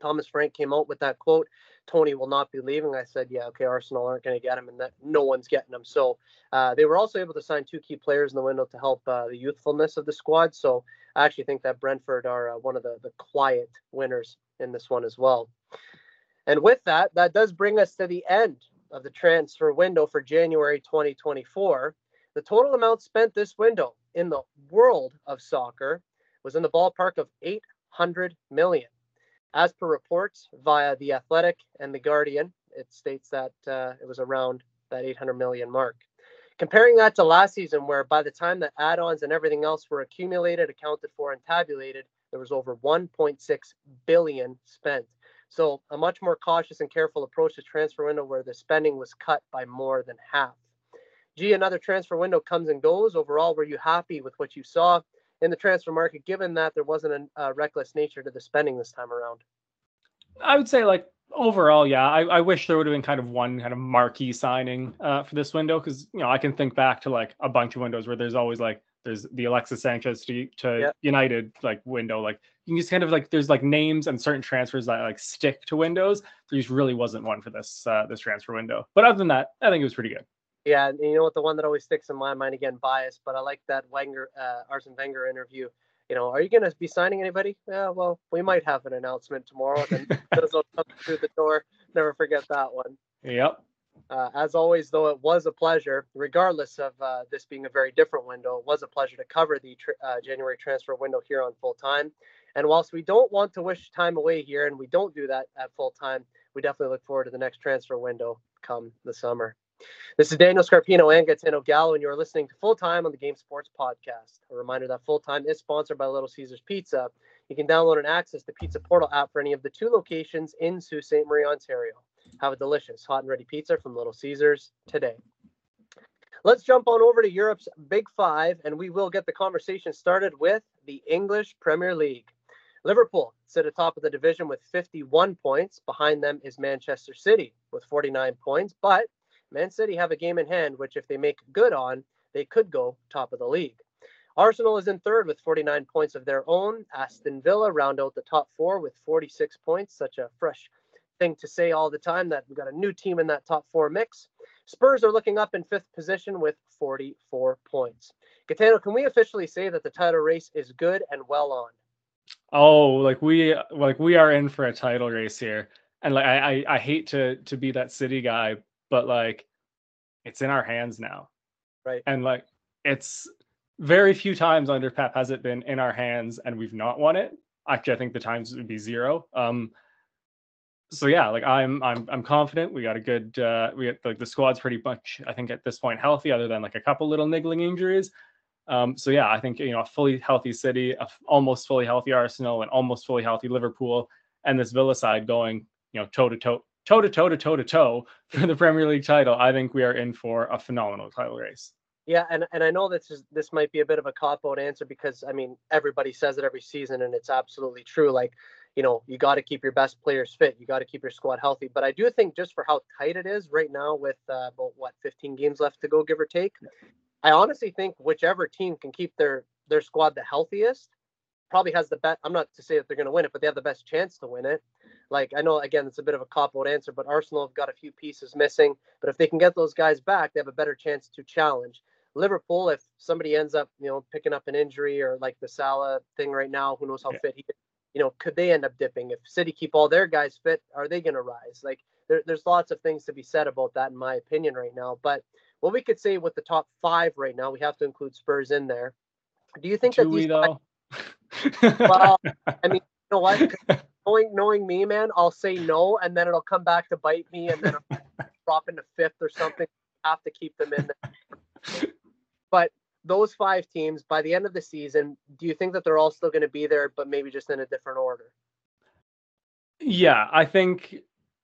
Thomas Frank came out with that quote, Toney will not be leaving. I said, yeah, okay, Arsenal aren't going to get him and that no one's getting him. So uh, they were also able to sign two key players in the window to help uh, the youthfulness of the squad. So I actually think that Brentford are uh, one of the, the quiet winners in this one as well. And with that, that does bring us to the end of the transfer window for January 2024. The total amount spent this window in the world of soccer was in the ballpark of 800 million. As per reports via The Athletic and The Guardian, it states that uh, it was around that 800 million mark. Comparing that to last season, where by the time the add ons and everything else were accumulated, accounted for, and tabulated, there was over 1.6 billion spent. So a much more cautious and careful approach to transfer window where the spending was cut by more than half. Gee, another transfer window comes and goes. Overall, were you happy with what you saw in the transfer market, given that there wasn't a uh, reckless nature to the spending this time around? I would say like overall, yeah. I, I wish there would have been kind of one kind of marquee signing uh, for this window because you know I can think back to like a bunch of windows where there's always like there's the Alexis Sanchez to, to Yep. United like window. Like you can just kind of like there's like names and certain transfers that like stick to windows. There just really wasn't one for this uh, this transfer window. But other than that, I think it was pretty good. Yeah, and you know what? The one that always sticks in my mind again, biased, but I like that Wenger, uh, Arsene Wenger interview. You know, are you going to be signing anybody? Yeah, well, we might have an announcement tomorrow. And *laughs* those will come through the door. Never forget that one. Yep. Uh, as always, though, it was a pleasure, regardless of uh, this being a very different window, it was a pleasure to cover the tr- uh, January transfer window here on full time. And whilst we don't want to wish time away here, and we don't do that at full time, we definitely look forward to the next transfer window come the summer. This is Daniel Scarpino and Gaetano Gallo, and you're listening to Full Time on the Game Sports Podcast. A reminder that Full Time is sponsored by Little Caesars Pizza. You can download and access the Pizza Portal app for any of the two locations in Sault Ste. Marie, Ontario. Have a delicious hot and ready pizza from Little Caesars today. Let's jump on over to Europe's Big Five, and we will get the conversation started with the English Premier League. Liverpool sit atop of the division with 51 points. Behind them is Manchester City with 49 points, but Man City have a game in hand, which if they make good on, they could go top of the league. Arsenal is in third with 49 points of their own. Aston Villa round out the top four with 46 points. Such a fresh thing to say all the time that we've got a new team in that top four mix. Spurs are looking up in fifth position with 44 points. Gaetano, can we officially say that the title race is good and well on? Oh, like we like we are in for a title race here. And like I I, I hate to to be that city guy, but like it's in our hands now. Right. And like it's very few times under Pep has it been in our hands and we've not won it. Actually, I think the times would be zero. Um so yeah, like I'm I'm I'm confident. We got a good uh we got like the squad's pretty much I think at this point healthy other than like a couple little niggling injuries. Um, so yeah, I think you know a fully healthy City, a f- almost fully healthy Arsenal, and almost fully healthy Liverpool, and this Villa side going you know toe to toe toe to toe to toe to toe for the Premier League title, I think we are in for a phenomenal title race. Yeah, and, and I know this is this might be a bit of a cop out answer because I mean everybody says it every season and it's absolutely true. Like, you know, you got to keep your best players fit, you got to keep your squad healthy. But I do think just for how tight it is right now, with uh, about what 15 games left to go, give or take, I honestly think whichever team can keep their their squad the healthiest probably has the best. I'm not to say that they're going to win it, but they have the best chance to win it. Like I know again, it's a bit of a cop out answer, but Arsenal have got a few pieces missing. But if they can get those guys back, they have a better chance to challenge. Liverpool, if somebody ends up, you know, picking up an injury or like the Salah thing right now, who knows how yeah. fit he, you know, could they end up dipping? If City keep all their guys fit, are they going to rise? Like there, there's lots of things to be said about that, in my opinion, right now. But what we could say with the top five right now, we have to include Spurs in there. Do you think Do that these? Five... *laughs* well, I mean, *laughs* you know what? knowing knowing me, man, I'll say no, and then it'll come back to bite me, and then I'll *laughs* drop into fifth or something. I have to keep them in there. But those five teams, by the end of the season, do you think that they're all still going to be there, but maybe just in a different order? Yeah, I think.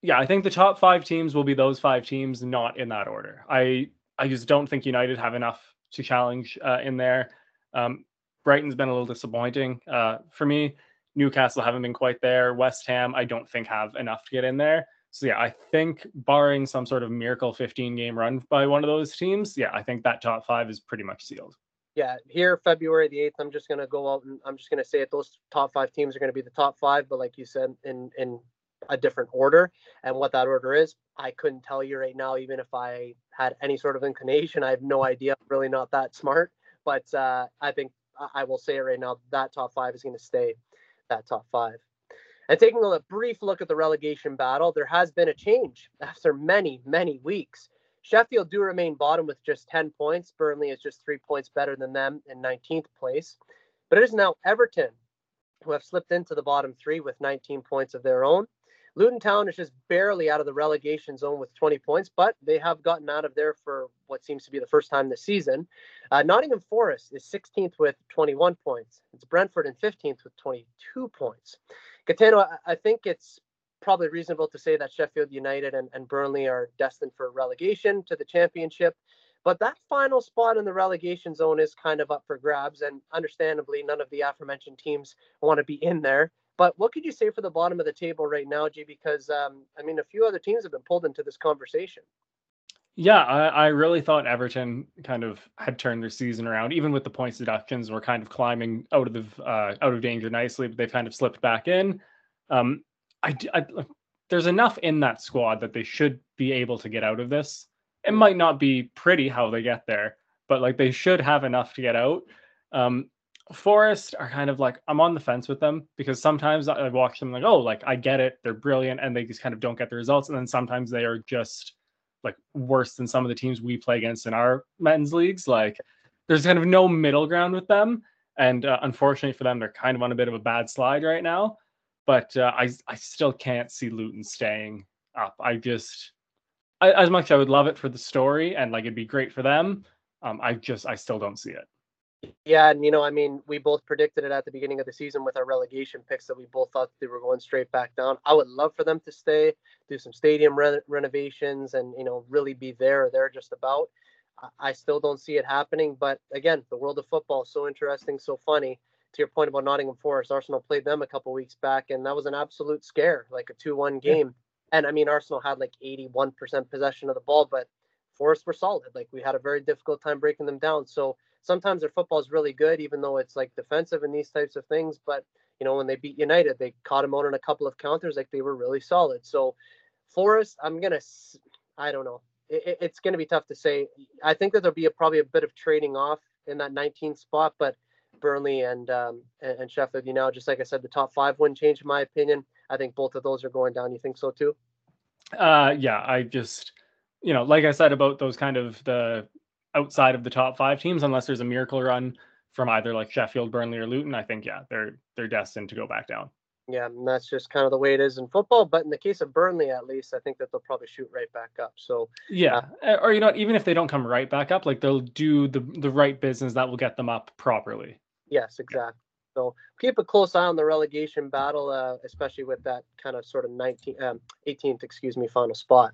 Yeah, I think the top five teams will be those five teams, not in that order. I I just don't think United have enough to challenge uh, in there. Um, Brighton's been a little disappointing uh, for me. Newcastle haven't been quite there. West Ham, I don't think have enough to get in there. So yeah, I think barring some sort of miracle 15 game run by one of those teams, yeah, I think that top five is pretty much sealed. Yeah, here February the 8th, I'm just gonna go out and I'm just gonna say it. Those top five teams are gonna be the top five, but like you said, in in a different order. And what that order is, I couldn't tell you right now, even if I had any sort of inclination. I have no idea. I'm really not that smart, but uh, I think I will say it right now. That top five is going to stay that top five. And taking a brief look at the relegation battle, there has been a change after many, many weeks. Sheffield do remain bottom with just 10 points. Burnley is just three points better than them in 19th place. But it is now Everton who have slipped into the bottom three with 19 points of their own. Luton Town is just barely out of the relegation zone with 20 points, but they have gotten out of there for what seems to be the first time this season. Uh, Nottingham Forest is 16th with 21 points. It's Brentford in 15th with 22 points. Gaetano, I, I think it's probably reasonable to say that Sheffield United and, and Burnley are destined for relegation to the championship. But that final spot in the relegation zone is kind of up for grabs. And understandably, none of the aforementioned teams want to be in there. But what could you say for the bottom of the table right now, G? Because um, I mean, a few other teams have been pulled into this conversation. Yeah, I, I, really thought Everton kind of had turned their season around, even with the points deductions. Were kind of climbing out of the uh, out of danger nicely, but they've kind of slipped back in. Um, I, I, there's enough in that squad that they should be able to get out of this. It might not be pretty how they get there, but like they should have enough to get out. Um, Forest are kind of like I'm on the fence with them because sometimes I watch them like, oh, like I get it, they're brilliant, and they just kind of don't get the results, and then sometimes they are just like worse than some of the teams we play against in our men's leagues. Like there's kind of no middle ground with them, and uh, unfortunately for them, they're kind of on a bit of a bad slide right now. But uh, I I still can't see Luton staying up. I just I, as much I would love it for the story and like it'd be great for them. Um, I just I still don't see it. Yeah, and you know, I mean, we both predicted it at the beginning of the season with our relegation picks that we both thought they were going straight back down. I would love for them to stay, do some stadium re- renovations, and you know, really be there or there just about. I still don't see it happening, but again, the world of football is so interesting, so funny. To your point about Nottingham Forest, Arsenal played them a couple weeks back, and that was an absolute scare, like a two-one game. Yeah. And I mean, Arsenal had like 81% possession of the ball, but Forest were solid. Like we had a very difficult time breaking them down. So sometimes their football is really good, even though it's like defensive and these types of things. But you know, when they beat United, they caught them out on a couple of counters, like they were really solid. So Forest, I'm gonna, I don't know, it, it's gonna be tough to say. I think that there'll be a, probably a bit of trading off in that 19th spot, but Burnley and um, and, Sheffield, you know, just like I said, the top five wouldn't change in my opinion. I think both of those are going down. You think so too? Uh, yeah, I just, you know, like I said about those kind of the outside of the top five teams, unless there's a miracle run from either like Sheffield, Burnley, or Luton, I think yeah, they're they're destined to go back down. Yeah, and that's just kind of the way it is in football. But in the case of Burnley, at least, I think that they'll probably shoot right back up. So yeah, uh, or you know, even if they don't come right back up, like they'll do the the right business that will get them up properly. Yes, exactly. Yeah. So keep a close eye on the relegation battle, uh, especially with that kind of sort of 19, um, 18th, excuse me, final spot.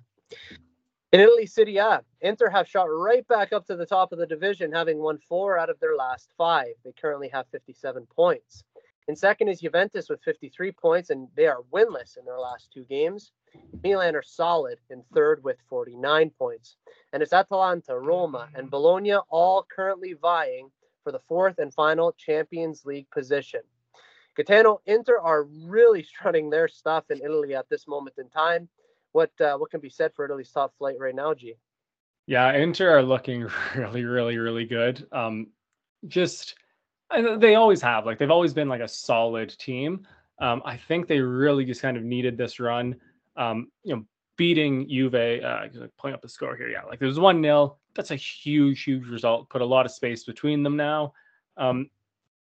In Italy, Serie A, Inter have shot right back up to the top of the division, having won four out of their last five. They currently have 57 points. In second is Juventus with 53 points, and they are winless in their last two games. Milan are solid in third with 49 points. And it's Atalanta, Roma, and Bologna all currently vying for the fourth and final Champions League position. Gaetano, Inter are really *laughs* strutting their stuff in Italy at this moment in time what uh, what can be said for Italy's top flight right now, G? Yeah, Inter are looking *laughs* really, really, really good. Um, just they always have like they've always been like a solid team. Um, I think they really just kind of needed this run. Um, you know, beating Juve. Uh, pulling up the score here. Yeah, like there's one 0 That's a huge, huge result. Put a lot of space between them now. Um,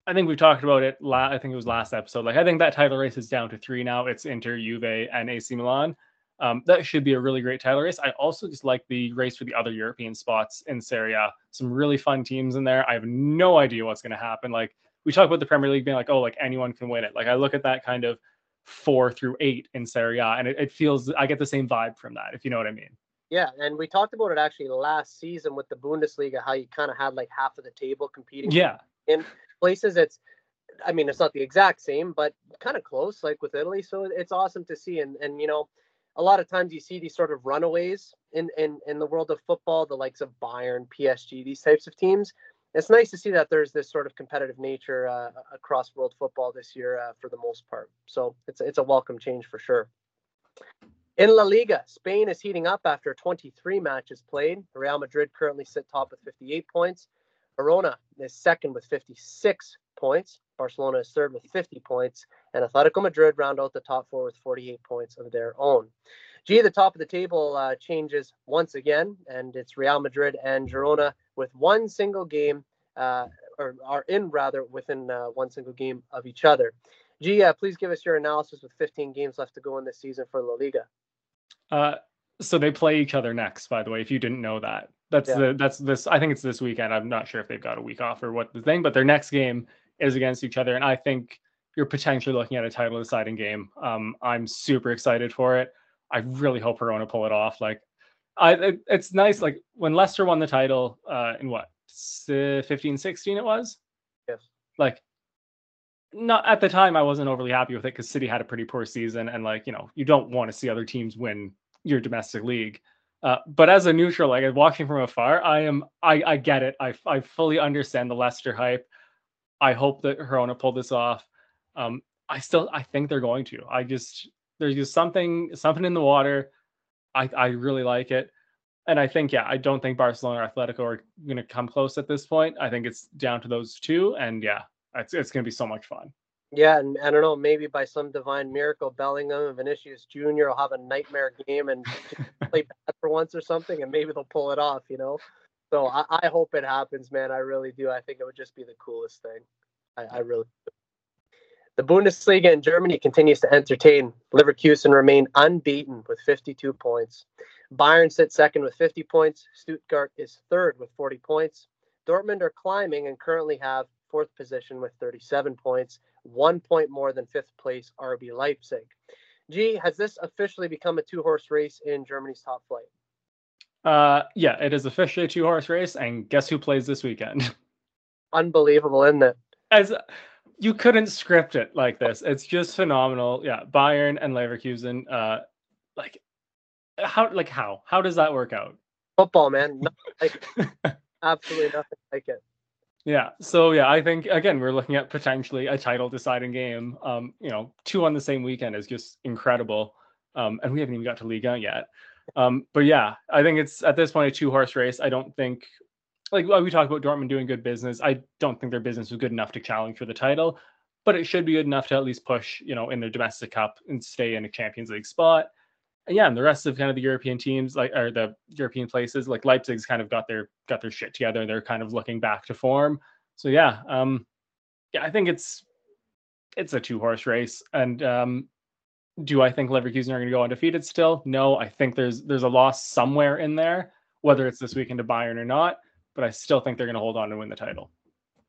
I think we've talked about it. La- I think it was last episode. Like I think that title race is down to three now. It's Inter, Juve, and AC Milan. Um, that should be a really great title race. I also just like the race for the other European spots in Serie A. Some really fun teams in there. I have no idea what's going to happen. Like we talk about the Premier League being like, oh, like anyone can win it. Like I look at that kind of four through eight in Serie A, and it, it feels I get the same vibe from that, if you know what I mean. Yeah, and we talked about it actually last season with the Bundesliga, how you kind of had like half of the table competing. Yeah. In places, it's I mean, it's not the exact same, but kind of close, like with Italy. So it's awesome to see. And and you know, a lot of times you see these sort of runaways in, in, in the world of football, the likes of Bayern, PSG, these types of teams. It's nice to see that there's this sort of competitive nature uh, across world football this year uh, for the most part. So it's, it's a welcome change for sure. In La Liga, Spain is heating up after 23 matches played. Real Madrid currently sit top with 58 points. Girona is second with 56 points. Barcelona is third with 50 points, and Atletico Madrid round out the top four with 48 points of their own. G, the top of the table uh, changes once again, and it's Real Madrid and Girona with one single game, uh, or are in rather within uh, one single game of each other. G, uh, please give us your analysis with 15 games left to go in this season for La Liga. Uh, so they play each other next, by the way, if you didn't know that. That's yeah. the that's this I think it's this weekend. I'm not sure if they've got a week off or what the thing, but their next game is against each other. And I think you're potentially looking at a title deciding game. Um, I'm super excited for it. I really hope Girona pull it off. Like, I it, it's nice. Like when Leicester won the title uh, in what 15, 16 it was. Yes. Like, not at the time I wasn't overly happy with it because City had a pretty poor season, and like you know you don't want to see other teams win your domestic league. Uh, but as a neutral, like watching from afar, I am I I get it. I I fully understand the Leicester hype. I hope that Girona pull this off. Um, I still I think they're going to. I just there's just something something in the water. I I really like it. and I think, yeah, I don't think Barcelona or Atletico are going to come close at this point. I think it's down to those two. And yeah, it's, it's going to be so much fun. Yeah, and I don't know, maybe by some divine miracle, Bellingham and Vinicius Jr. will have a nightmare game and *laughs* play bad for once or something, and maybe they'll pull it off, you know? So I, I, hope it happens, man. I really do. I think it would just be the coolest thing. I, I really do. The Bundesliga in Germany continues to entertain. Leverkusen remain unbeaten with 52 points. Bayern sits second with 50 points. Stuttgart is third with 40 points. Dortmund are climbing and currently have fourth position with 37 points, one point more than fifth place RB Leipzig. G, has this officially become a two horse race in Germany's top flight? Uh, yeah, it is officially a two horse race, and guess who plays this weekend? *laughs* Unbelievable, isn't it? As you couldn't script it like this. It's just phenomenal. Yeah, Bayern and Leverkusen. Uh, like how like how how does that work out? Football, man. like *laughs* absolutely nothing like it. Yeah. So yeah, I think again we're looking at potentially a title deciding game. Um, you know, two on the same weekend is just incredible. Um, and we haven't even got to Liga yet. Um, but yeah, I think it's at this point a two horse race. I don't think like we talked about Dortmund doing good business. I don't think their business was good enough to challenge for the title, but it should be good enough to at least push, you know, in their domestic cup and stay in a Champions League spot and yeah, and the rest of kind of the European teams, like or the European places, like Leipzig's kind of got their got their shit together. They're kind of looking back to form. So yeah, um, yeah, I think it's it's a two horse race. And um, do I think Leverkusen are going to go undefeated still? No, I think there's there's a loss somewhere in there, whether it's this weekend to Bayern or not. But I still think they're going to hold on and win the title.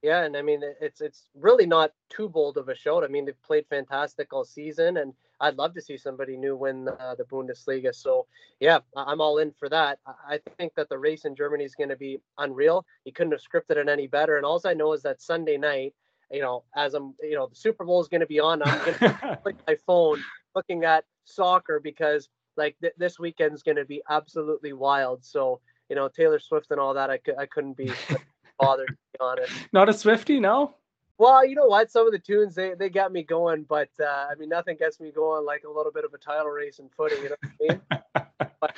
Yeah, and I mean it's it's really not too bold of a show. I mean they've played fantastic all season, and I'd love to see somebody new win uh, the Bundesliga. So yeah, I'm all in for that. I think that the race in Germany is going to be unreal. You couldn't have scripted it any better. And all I know is that Sunday night, you know, as I'm, you know, the Super Bowl is going to be on. I'm going to click my phone looking at soccer because like th- this weekend's going to be absolutely wild. So you know, Taylor Swift and all that, I, c- I couldn't be *laughs* bothered to be honest. Not a Swiftie, no. Well, you know what? Some of the tunes they, they got me going, but uh, I mean, nothing gets me going like a little bit of a title race and footing. You know what I mean? *laughs* but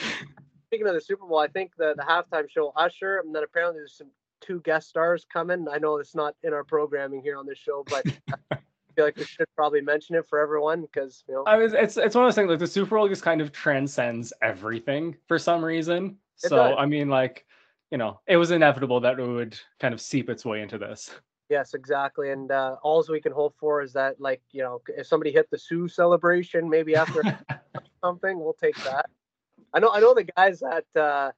speaking of the Super Bowl, I think the the halftime show Usher, and then apparently there's some two guest stars coming. I know it's not in our programming here on this show, but *laughs* feel like we should probably mention it for everyone because you know. I was it's it's one of those things like the Super Bowl just kind of transcends everything for some reason. It so does. I mean, like you know, it was inevitable that it would kind of seep its way into this. Yes, exactly. And uh, all we can hope for is that, like, you know, if somebody hit the Siu celebration, maybe after *laughs* something, we'll take that. I know, I know the guys at uh,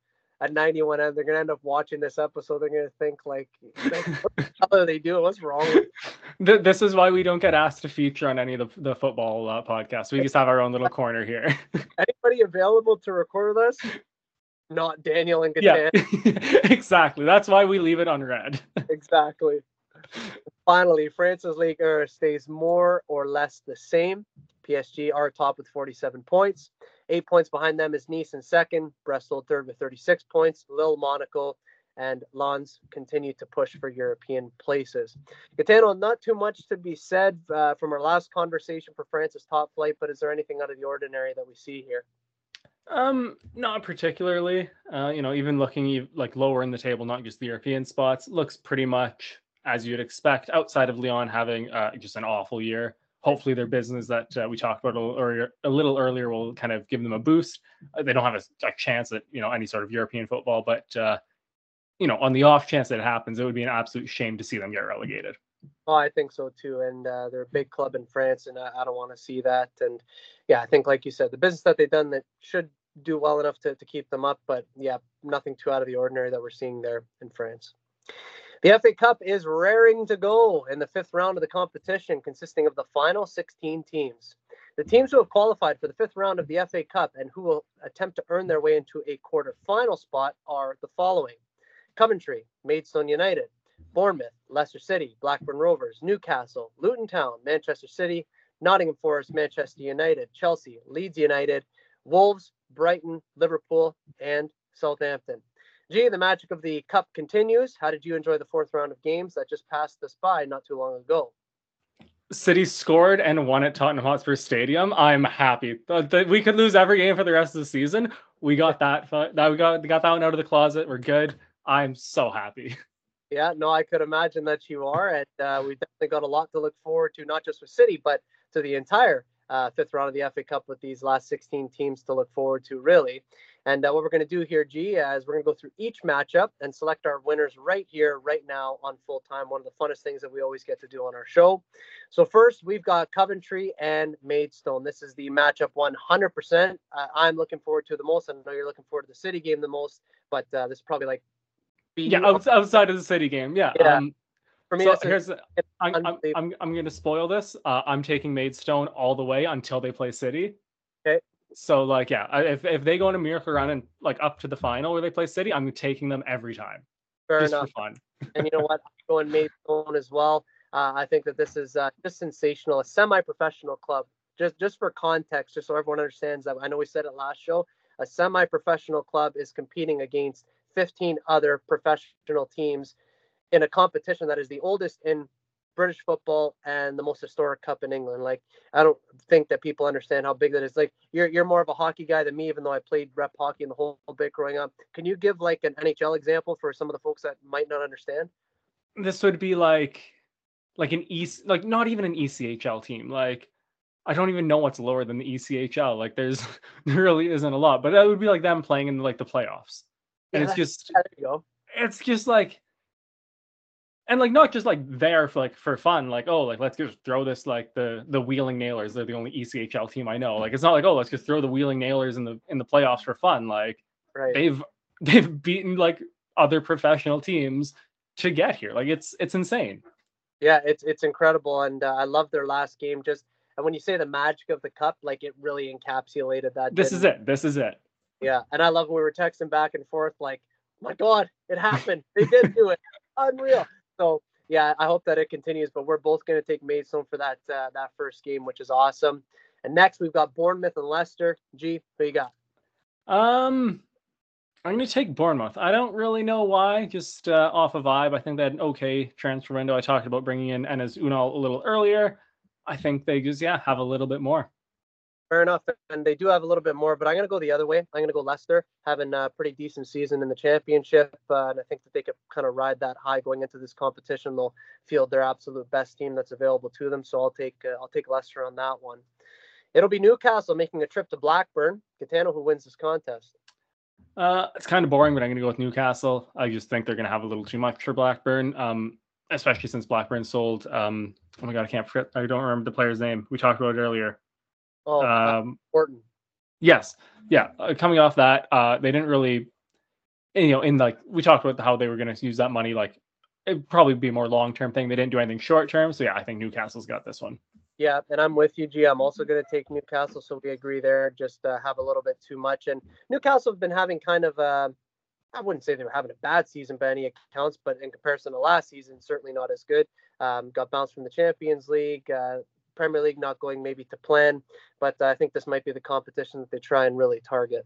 at 91 and they're gonna end up watching this episode. They're gonna think like, what *laughs* are they doing? What's wrong with This is why we don't get asked to feature on any of the, the football uh, podcasts. We just have our own little corner here. *laughs* Anybody available to record this? Not Daniel and Gatan. Yeah, *laughs* exactly. That's why we leave it unread. exactly. Finally, France's league stays more or less the same. PSG are top with 47 points. Eight points behind them is Nice in second, Brest third with 36 points. Lille, Monaco, and Lens continue to push for European places. Gaetano, not too much to be said uh, from our last conversation for France's top flight, but is there anything out of the ordinary that we see here? Um, not particularly. Uh, you know, even looking like lower in the table, not just the European spots, looks pretty much as you'd expect, outside of Lyon having uh, just an awful year. Hopefully, their business that uh, we talked about a little, earlier, a little earlier will kind of give them a boost. Uh, they don't have a, a, chance at you know any sort of European football, but uh, you know, on the off chance that it happens, it would be an absolute shame to see them get relegated. Oh, I think so too. And uh, they're a big club in France, and I, I don't want to see that. And yeah, I think, like you said, the business that they've done that should do well enough to, to keep them up. But yeah, nothing too out of the ordinary that we're seeing there in France. The FA Cup is raring to go in the fifth round of the competition, consisting of the final 16 teams. The teams who have qualified for the fifth round of the FA Cup and who will attempt to earn their way into a quarter-final spot are the following Coventry, Maidstone United, Bournemouth, Leicester City, Blackburn Rovers, Newcastle, Luton Town, Manchester City, Nottingham Forest, Manchester United, Chelsea, Leeds United, Wolves, Brighton, Liverpool, and Southampton. G, the magic of the cup continues. How did you enjoy the fourth round of games that just passed us by not too long ago? City scored and won at Tottenham Hotspur Stadium. I'm happy. We could lose every game for the rest of the season. We got that. That we got got that one out of the closet. We're good. I'm so happy. Yeah, no, I could imagine that you are, and uh, we definitely got a lot to look forward to, not just with City, but to the entire uh, fifth round of the FA Cup with these last 16 teams to look forward to, really. And uh, what we're going to do here, G, is we're going to go through each matchup and select our winners right here, right now on full time. One of the funnest things that we always get to do on our show. So, first, we've got Coventry and Maidstone. This is the matchup 100%. Uh, I'm looking forward to the most. I know you're looking forward to the City game the most, but uh, this is probably like. Yeah, outside of the City game. Yeah. yeah. Um, for me, so here's I'm, I'm, I'm, I'm going to spoil this. Uh, I'm taking Maidstone all the way until they play City. So like yeah, if if they go in a miracle run and like up to the final where they play City, I'm taking them every time. Fair just enough. for fun. and you know *laughs* what? I'm going Maidstone as well. Uh, I think that this is uh, just sensational. A semi-professional club. Just just for context, just so everyone understands that. I know we said it last show. A semi-professional club is competing against 15 other professional teams in a competition that is the oldest in British football and the most historic cup in England. Like I don't think that people understand how big that is. Like you're you're more of a hockey guy than me, even though I played rep hockey in the whole bit growing up. Can you give like an NHL example for some of the folks that might not understand? This would be like like an East like not even an ECHL team. Like I don't even know what's lower than the ECHL. Like there's *laughs* there really isn't a lot, but that would be like them playing in like the playoffs. And yeah, it's just it's just like and like not just like there for like for fun, like oh like let's just throw this like the the Wheeling Nailers. They're the only ECHL team I know. Like it's not like oh let's just throw the Wheeling Nailers in the in the playoffs for fun. Like right. they've *laughs* they've beaten like other professional teams to get here. Like it's it's insane. Yeah, it's it's incredible, and uh, I love their last game. Just and when you say the magic of the cup, like it really encapsulated that. This is it. This is it. Yeah, and I love when we were texting back and forth, like, oh my God, it happened. They did do it. *laughs* Unreal. So yeah, I hope that it continues. But we're both going to take Maidstone for that uh, that first game, which is awesome. And next we've got Bournemouth and Leicester. G, who you got? Um, I'm going to take Bournemouth. I don't really know why, just uh, off a of vibe. I think they had an okay transfer window. I talked about bringing in Enes Ünal a little earlier. I think they just yeah have a little bit more. Fair enough, and they do have a little bit more, but I'm going to go the other way. I'm going to go Leicester, having a pretty decent season in the championship, uh, and I think that they could kind of ride that high going into this competition. They'll field their absolute best team that's available to them, so I'll take uh, I'll take Leicester on that one. It'll be Newcastle making a trip to Blackburn. Gaetano, who wins this contest? Uh, it's kind of boring, but I'm going to go with Newcastle. I just think they're going to have a little too much for Blackburn, um, especially since Blackburn sold. Um, oh my god, I can't forget. I don't remember the player's name. We talked about it earlier. Oh, um, important. Yes, yeah. Uh, coming off that, uh, they didn't really, you know, in like we talked about how they were going to use that money. Like it'd probably be a more long term thing. They didn't do anything short term. So yeah, I think Newcastle's got this one. Yeah, and I'm with you, G. I'm also going to take Newcastle, so we agree there. Just uh, have a little bit too much, and Newcastle have been having kind of a, I wouldn't say they were having a bad season by any accounts, but in comparison to last season, certainly not as good. Um, got bounced from the Champions League. Uh, Premier League not going maybe to plan, but uh, I think this might be the competition that they try and really target.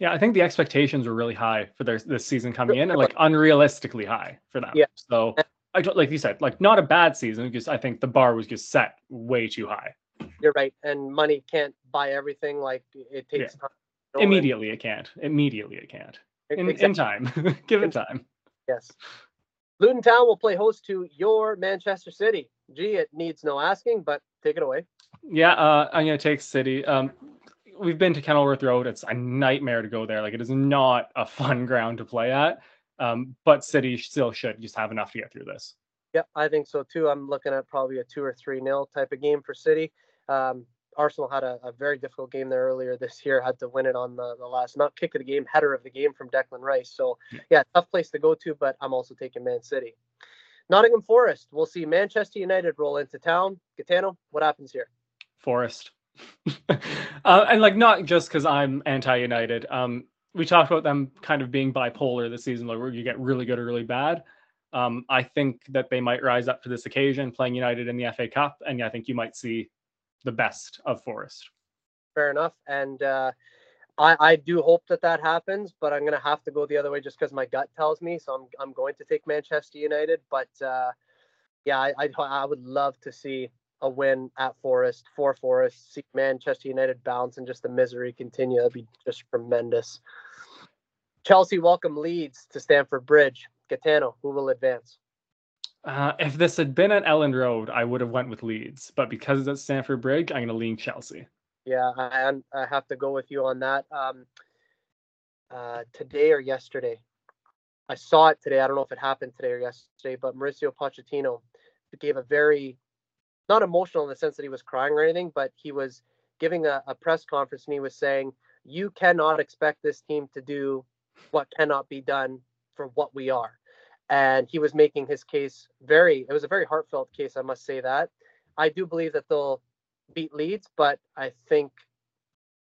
Yeah, I think the expectations were really high for their this season coming in, and like unrealistically high for them. Yeah. So I like you said, like not a bad season because I think the bar was just set way too high. You're right, and money can't buy everything. Like it takes yeah. time. Immediately, it can't. Immediately, it can't. In, exactly. in time, *laughs* give it time. Yes. Luton Town will play host to your Manchester City. Gee, it needs no asking, but take it away. Yeah, uh, I'm gonna take City. Um, we've been to Kenilworth Road. It's a nightmare to go there. Like it is not a fun *laughs* ground to play at. Um, but City still should just have enough to get through this. Yep, I think so too. I'm looking at probably a two or three nil type of game for City. Um, Arsenal had a, a, very difficult game there earlier this year. Had to win it on the, the last not kick of the game, header of the game from Declan Rice. So yeah. yeah, tough place to go to. But I'm also taking Man City. Nottingham Forest. We'll see Manchester United roll into town. Gaetano, what happens here? Forest. *laughs* uh, and like not just because I'm anti-United. Um, we talked about them kind of being bipolar this season, like where you get really good or really bad. Um, I think that they might rise up to this occasion, playing United in the FA Cup, and I think you might see the best of Forest. Fair enough, and uh, I, I do hope that that happens, but I'm going to have to go the other way just because my gut tells me. So I'm, I'm going to take Manchester United. But uh, yeah, I, I, I would love to see a win at Forest for Forest. See Manchester United bounce and just the misery continue. That'd be just tremendous. Chelsea welcome Leeds to Stamford Bridge. Gaetano, who will advance? Uh, if this had been at Elland Road, I would have went with Leeds, but because it's at Stamford Bridge, I'm going to lean Chelsea. Yeah, I, I have to go with you on that. Um, uh, today or yesterday, I saw it today. I don't know if it happened today or yesterday, but Mauricio Pochettino gave a very not emotional in the sense that he was crying or anything, but he was giving a, a press conference and he was saying, "You cannot expect this team to do what cannot be done for what we are." And he was making his case very. It was a very heartfelt case, I must say that. I do believe that they'll beat Leeds, but I think,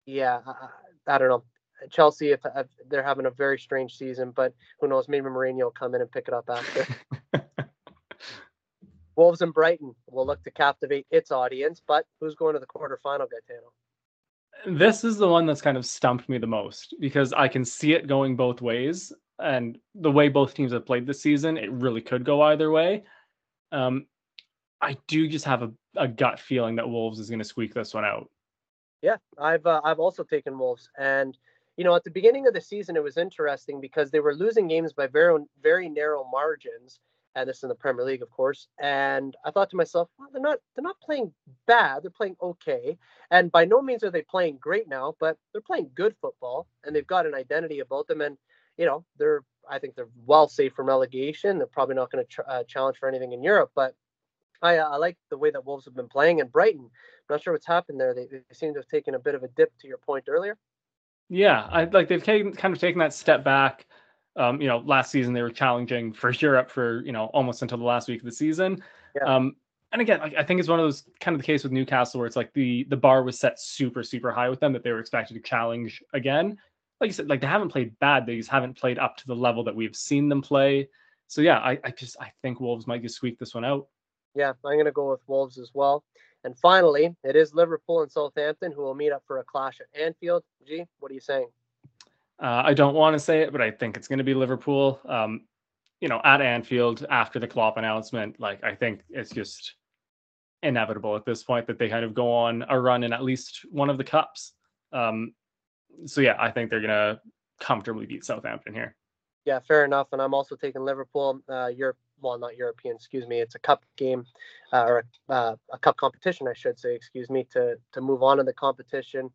yeah, I, I don't know. Chelsea, if, if, they're having a very strange season, but who knows? Maybe Mourinho will come in and pick it up after. *laughs* Wolves and Brighton will look to captivate its audience, but who's going to the quarterfinal, Gaetano? This is the one that's kind of stumped me the most because I can see it going both ways. And the way both teams have played this season, it really could go either way. Um, I do just have a, a gut feeling that Wolves is going to squeak this one out. Yeah, I've uh, I've also taken Wolves, and you know at the beginning of the season it was interesting because they were losing games by very very narrow margins, and this in the Premier League, of course. And I thought to myself, well, they're not they're not playing bad. They're playing okay, and by no means are they playing great now, but they're playing good football, and they've got an identity about them. And you know, they're I think they're well safe from relegation. They're probably not going to tr- uh, challenge for anything in Europe, but I, uh, I like the way that Wolves have been playing. And Brighton, I'm not sure what's happened there. They, they seem to have taken a bit of a dip. To your point earlier. Yeah, I like they've taken, kind of taken that step back um, you know, last season they were challenging for Europe for you know almost until the last week of the season. Yeah. Um, and again, like, I think it's one of those kind of the case with Newcastle where it's like the the bar was set super super high with them that they were expected to challenge again. Like you said, like they haven't played bad, they just haven't played up to the level that we've seen them play. So yeah, I, I just I think Wolves might just squeak this one out. Yeah, I'm gonna go with Wolves as well. And finally, it is Liverpool and Southampton who will meet up for a clash at Anfield. G, what are you saying? Uh, I don't want to say it, but I think it's going to be Liverpool. Um, you know, at Anfield after the Klopp announcement, like I think it's just inevitable at this point that they kind of go on a run in at least one of the cups. Um, so yeah, I think they're going to comfortably beat Southampton here. Yeah, fair enough. And I'm also taking Liverpool. Uh, Europe, well, not European, excuse me. It's a cup game uh, or a, uh, a cup competition, I should say. Excuse me to to move on in the competition.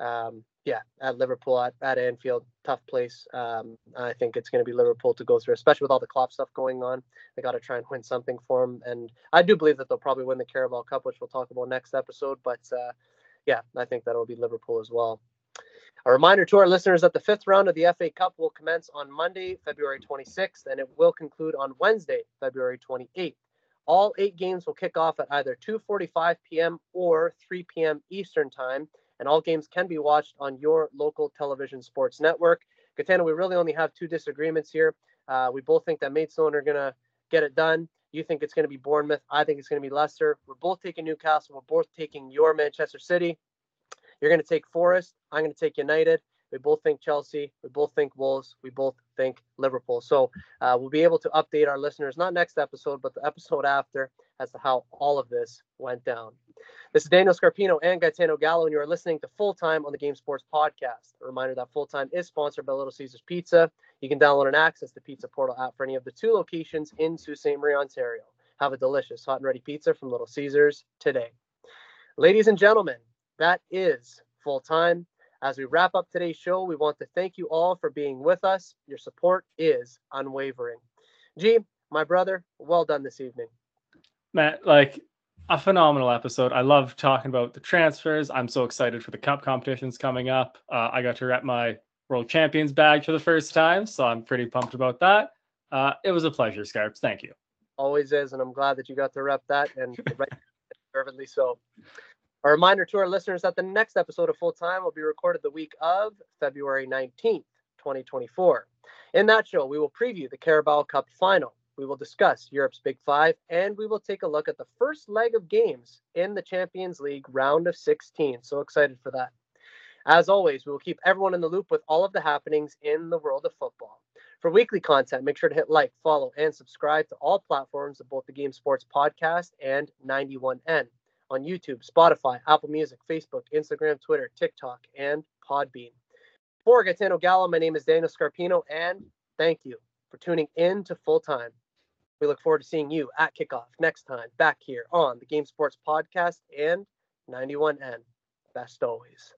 Um, yeah, at Liverpool at, at Anfield, tough place. Um, I think it's going to be Liverpool to go through, especially with all the Klopp stuff going on. They got to try and win something for them, and I do believe that they'll probably win the Carabao Cup, which we'll talk about next episode. But uh, yeah, I think that'll be Liverpool as well. A reminder to our listeners that the fifth round of the FA Cup will commence on Monday, February 26th, and it will conclude on Wednesday, February 28th. All eight games will kick off at either 2:45 p.m. or 3 p.m. Eastern Time and all games can be watched on your local television sports network. Katana, we really only have two disagreements here. Uh, we both think that Maidstone are going to get it done. You think it's going to be Bournemouth. I think it's going to be Leicester. We're both taking Newcastle. We're both taking your Manchester City. You're going to take Forest. I'm going to take United. We both think Chelsea. We both think Wolves. We both think Liverpool. So uh, we'll be able to update our listeners, not next episode, but the episode after, as to how all of this went down. This is Daniel Scarpino and Gaetano Gallo, and you are listening to Full Time on the Game Sports Podcast. A reminder that Full Time is sponsored by Little Caesars Pizza. You can download and access the Pizza Portal app for any of the two locations in Sault Ste. Marie, Ontario. Have a delicious hot and ready pizza from Little Caesars today. Ladies and gentlemen, that is Full Time. As we wrap up today's show, we want to thank you all for being with us. Your support is unwavering. G, my brother, well done this evening. Matt, like a phenomenal episode. I love talking about the transfers. I'm so excited for the cup competitions coming up. Uh, I got to rep my world champions bag for the first time, so I'm pretty pumped about that. Uh, it was a pleasure, Scarps. Thank you. Always is, and I'm glad that you got to rep that, and *laughs* right, deservedly so. A reminder to our listeners that the next episode of Full Time will be recorded the week of February 19th, 2024. In that show, we will preview the Carabao Cup final. We will discuss Europe's Big Five, and we will take a look at the first leg of games in the Champions League round of 16. So excited for that. As always, we will keep everyone in the loop with all of the happenings in the world of football. For weekly content, make sure to hit like, follow, and subscribe to all platforms of both the Game Sports Podcast and 91N. On YouTube, Spotify, Apple Music, Facebook, Instagram, Twitter, TikTok, and Podbean. For Gaetano Gallo, my name is Daniel Scarpino, and thank you for tuning in to Full Time. We look forward to seeing you at kickoff next time back here on the Game Sports Podcast and 91N. Best always.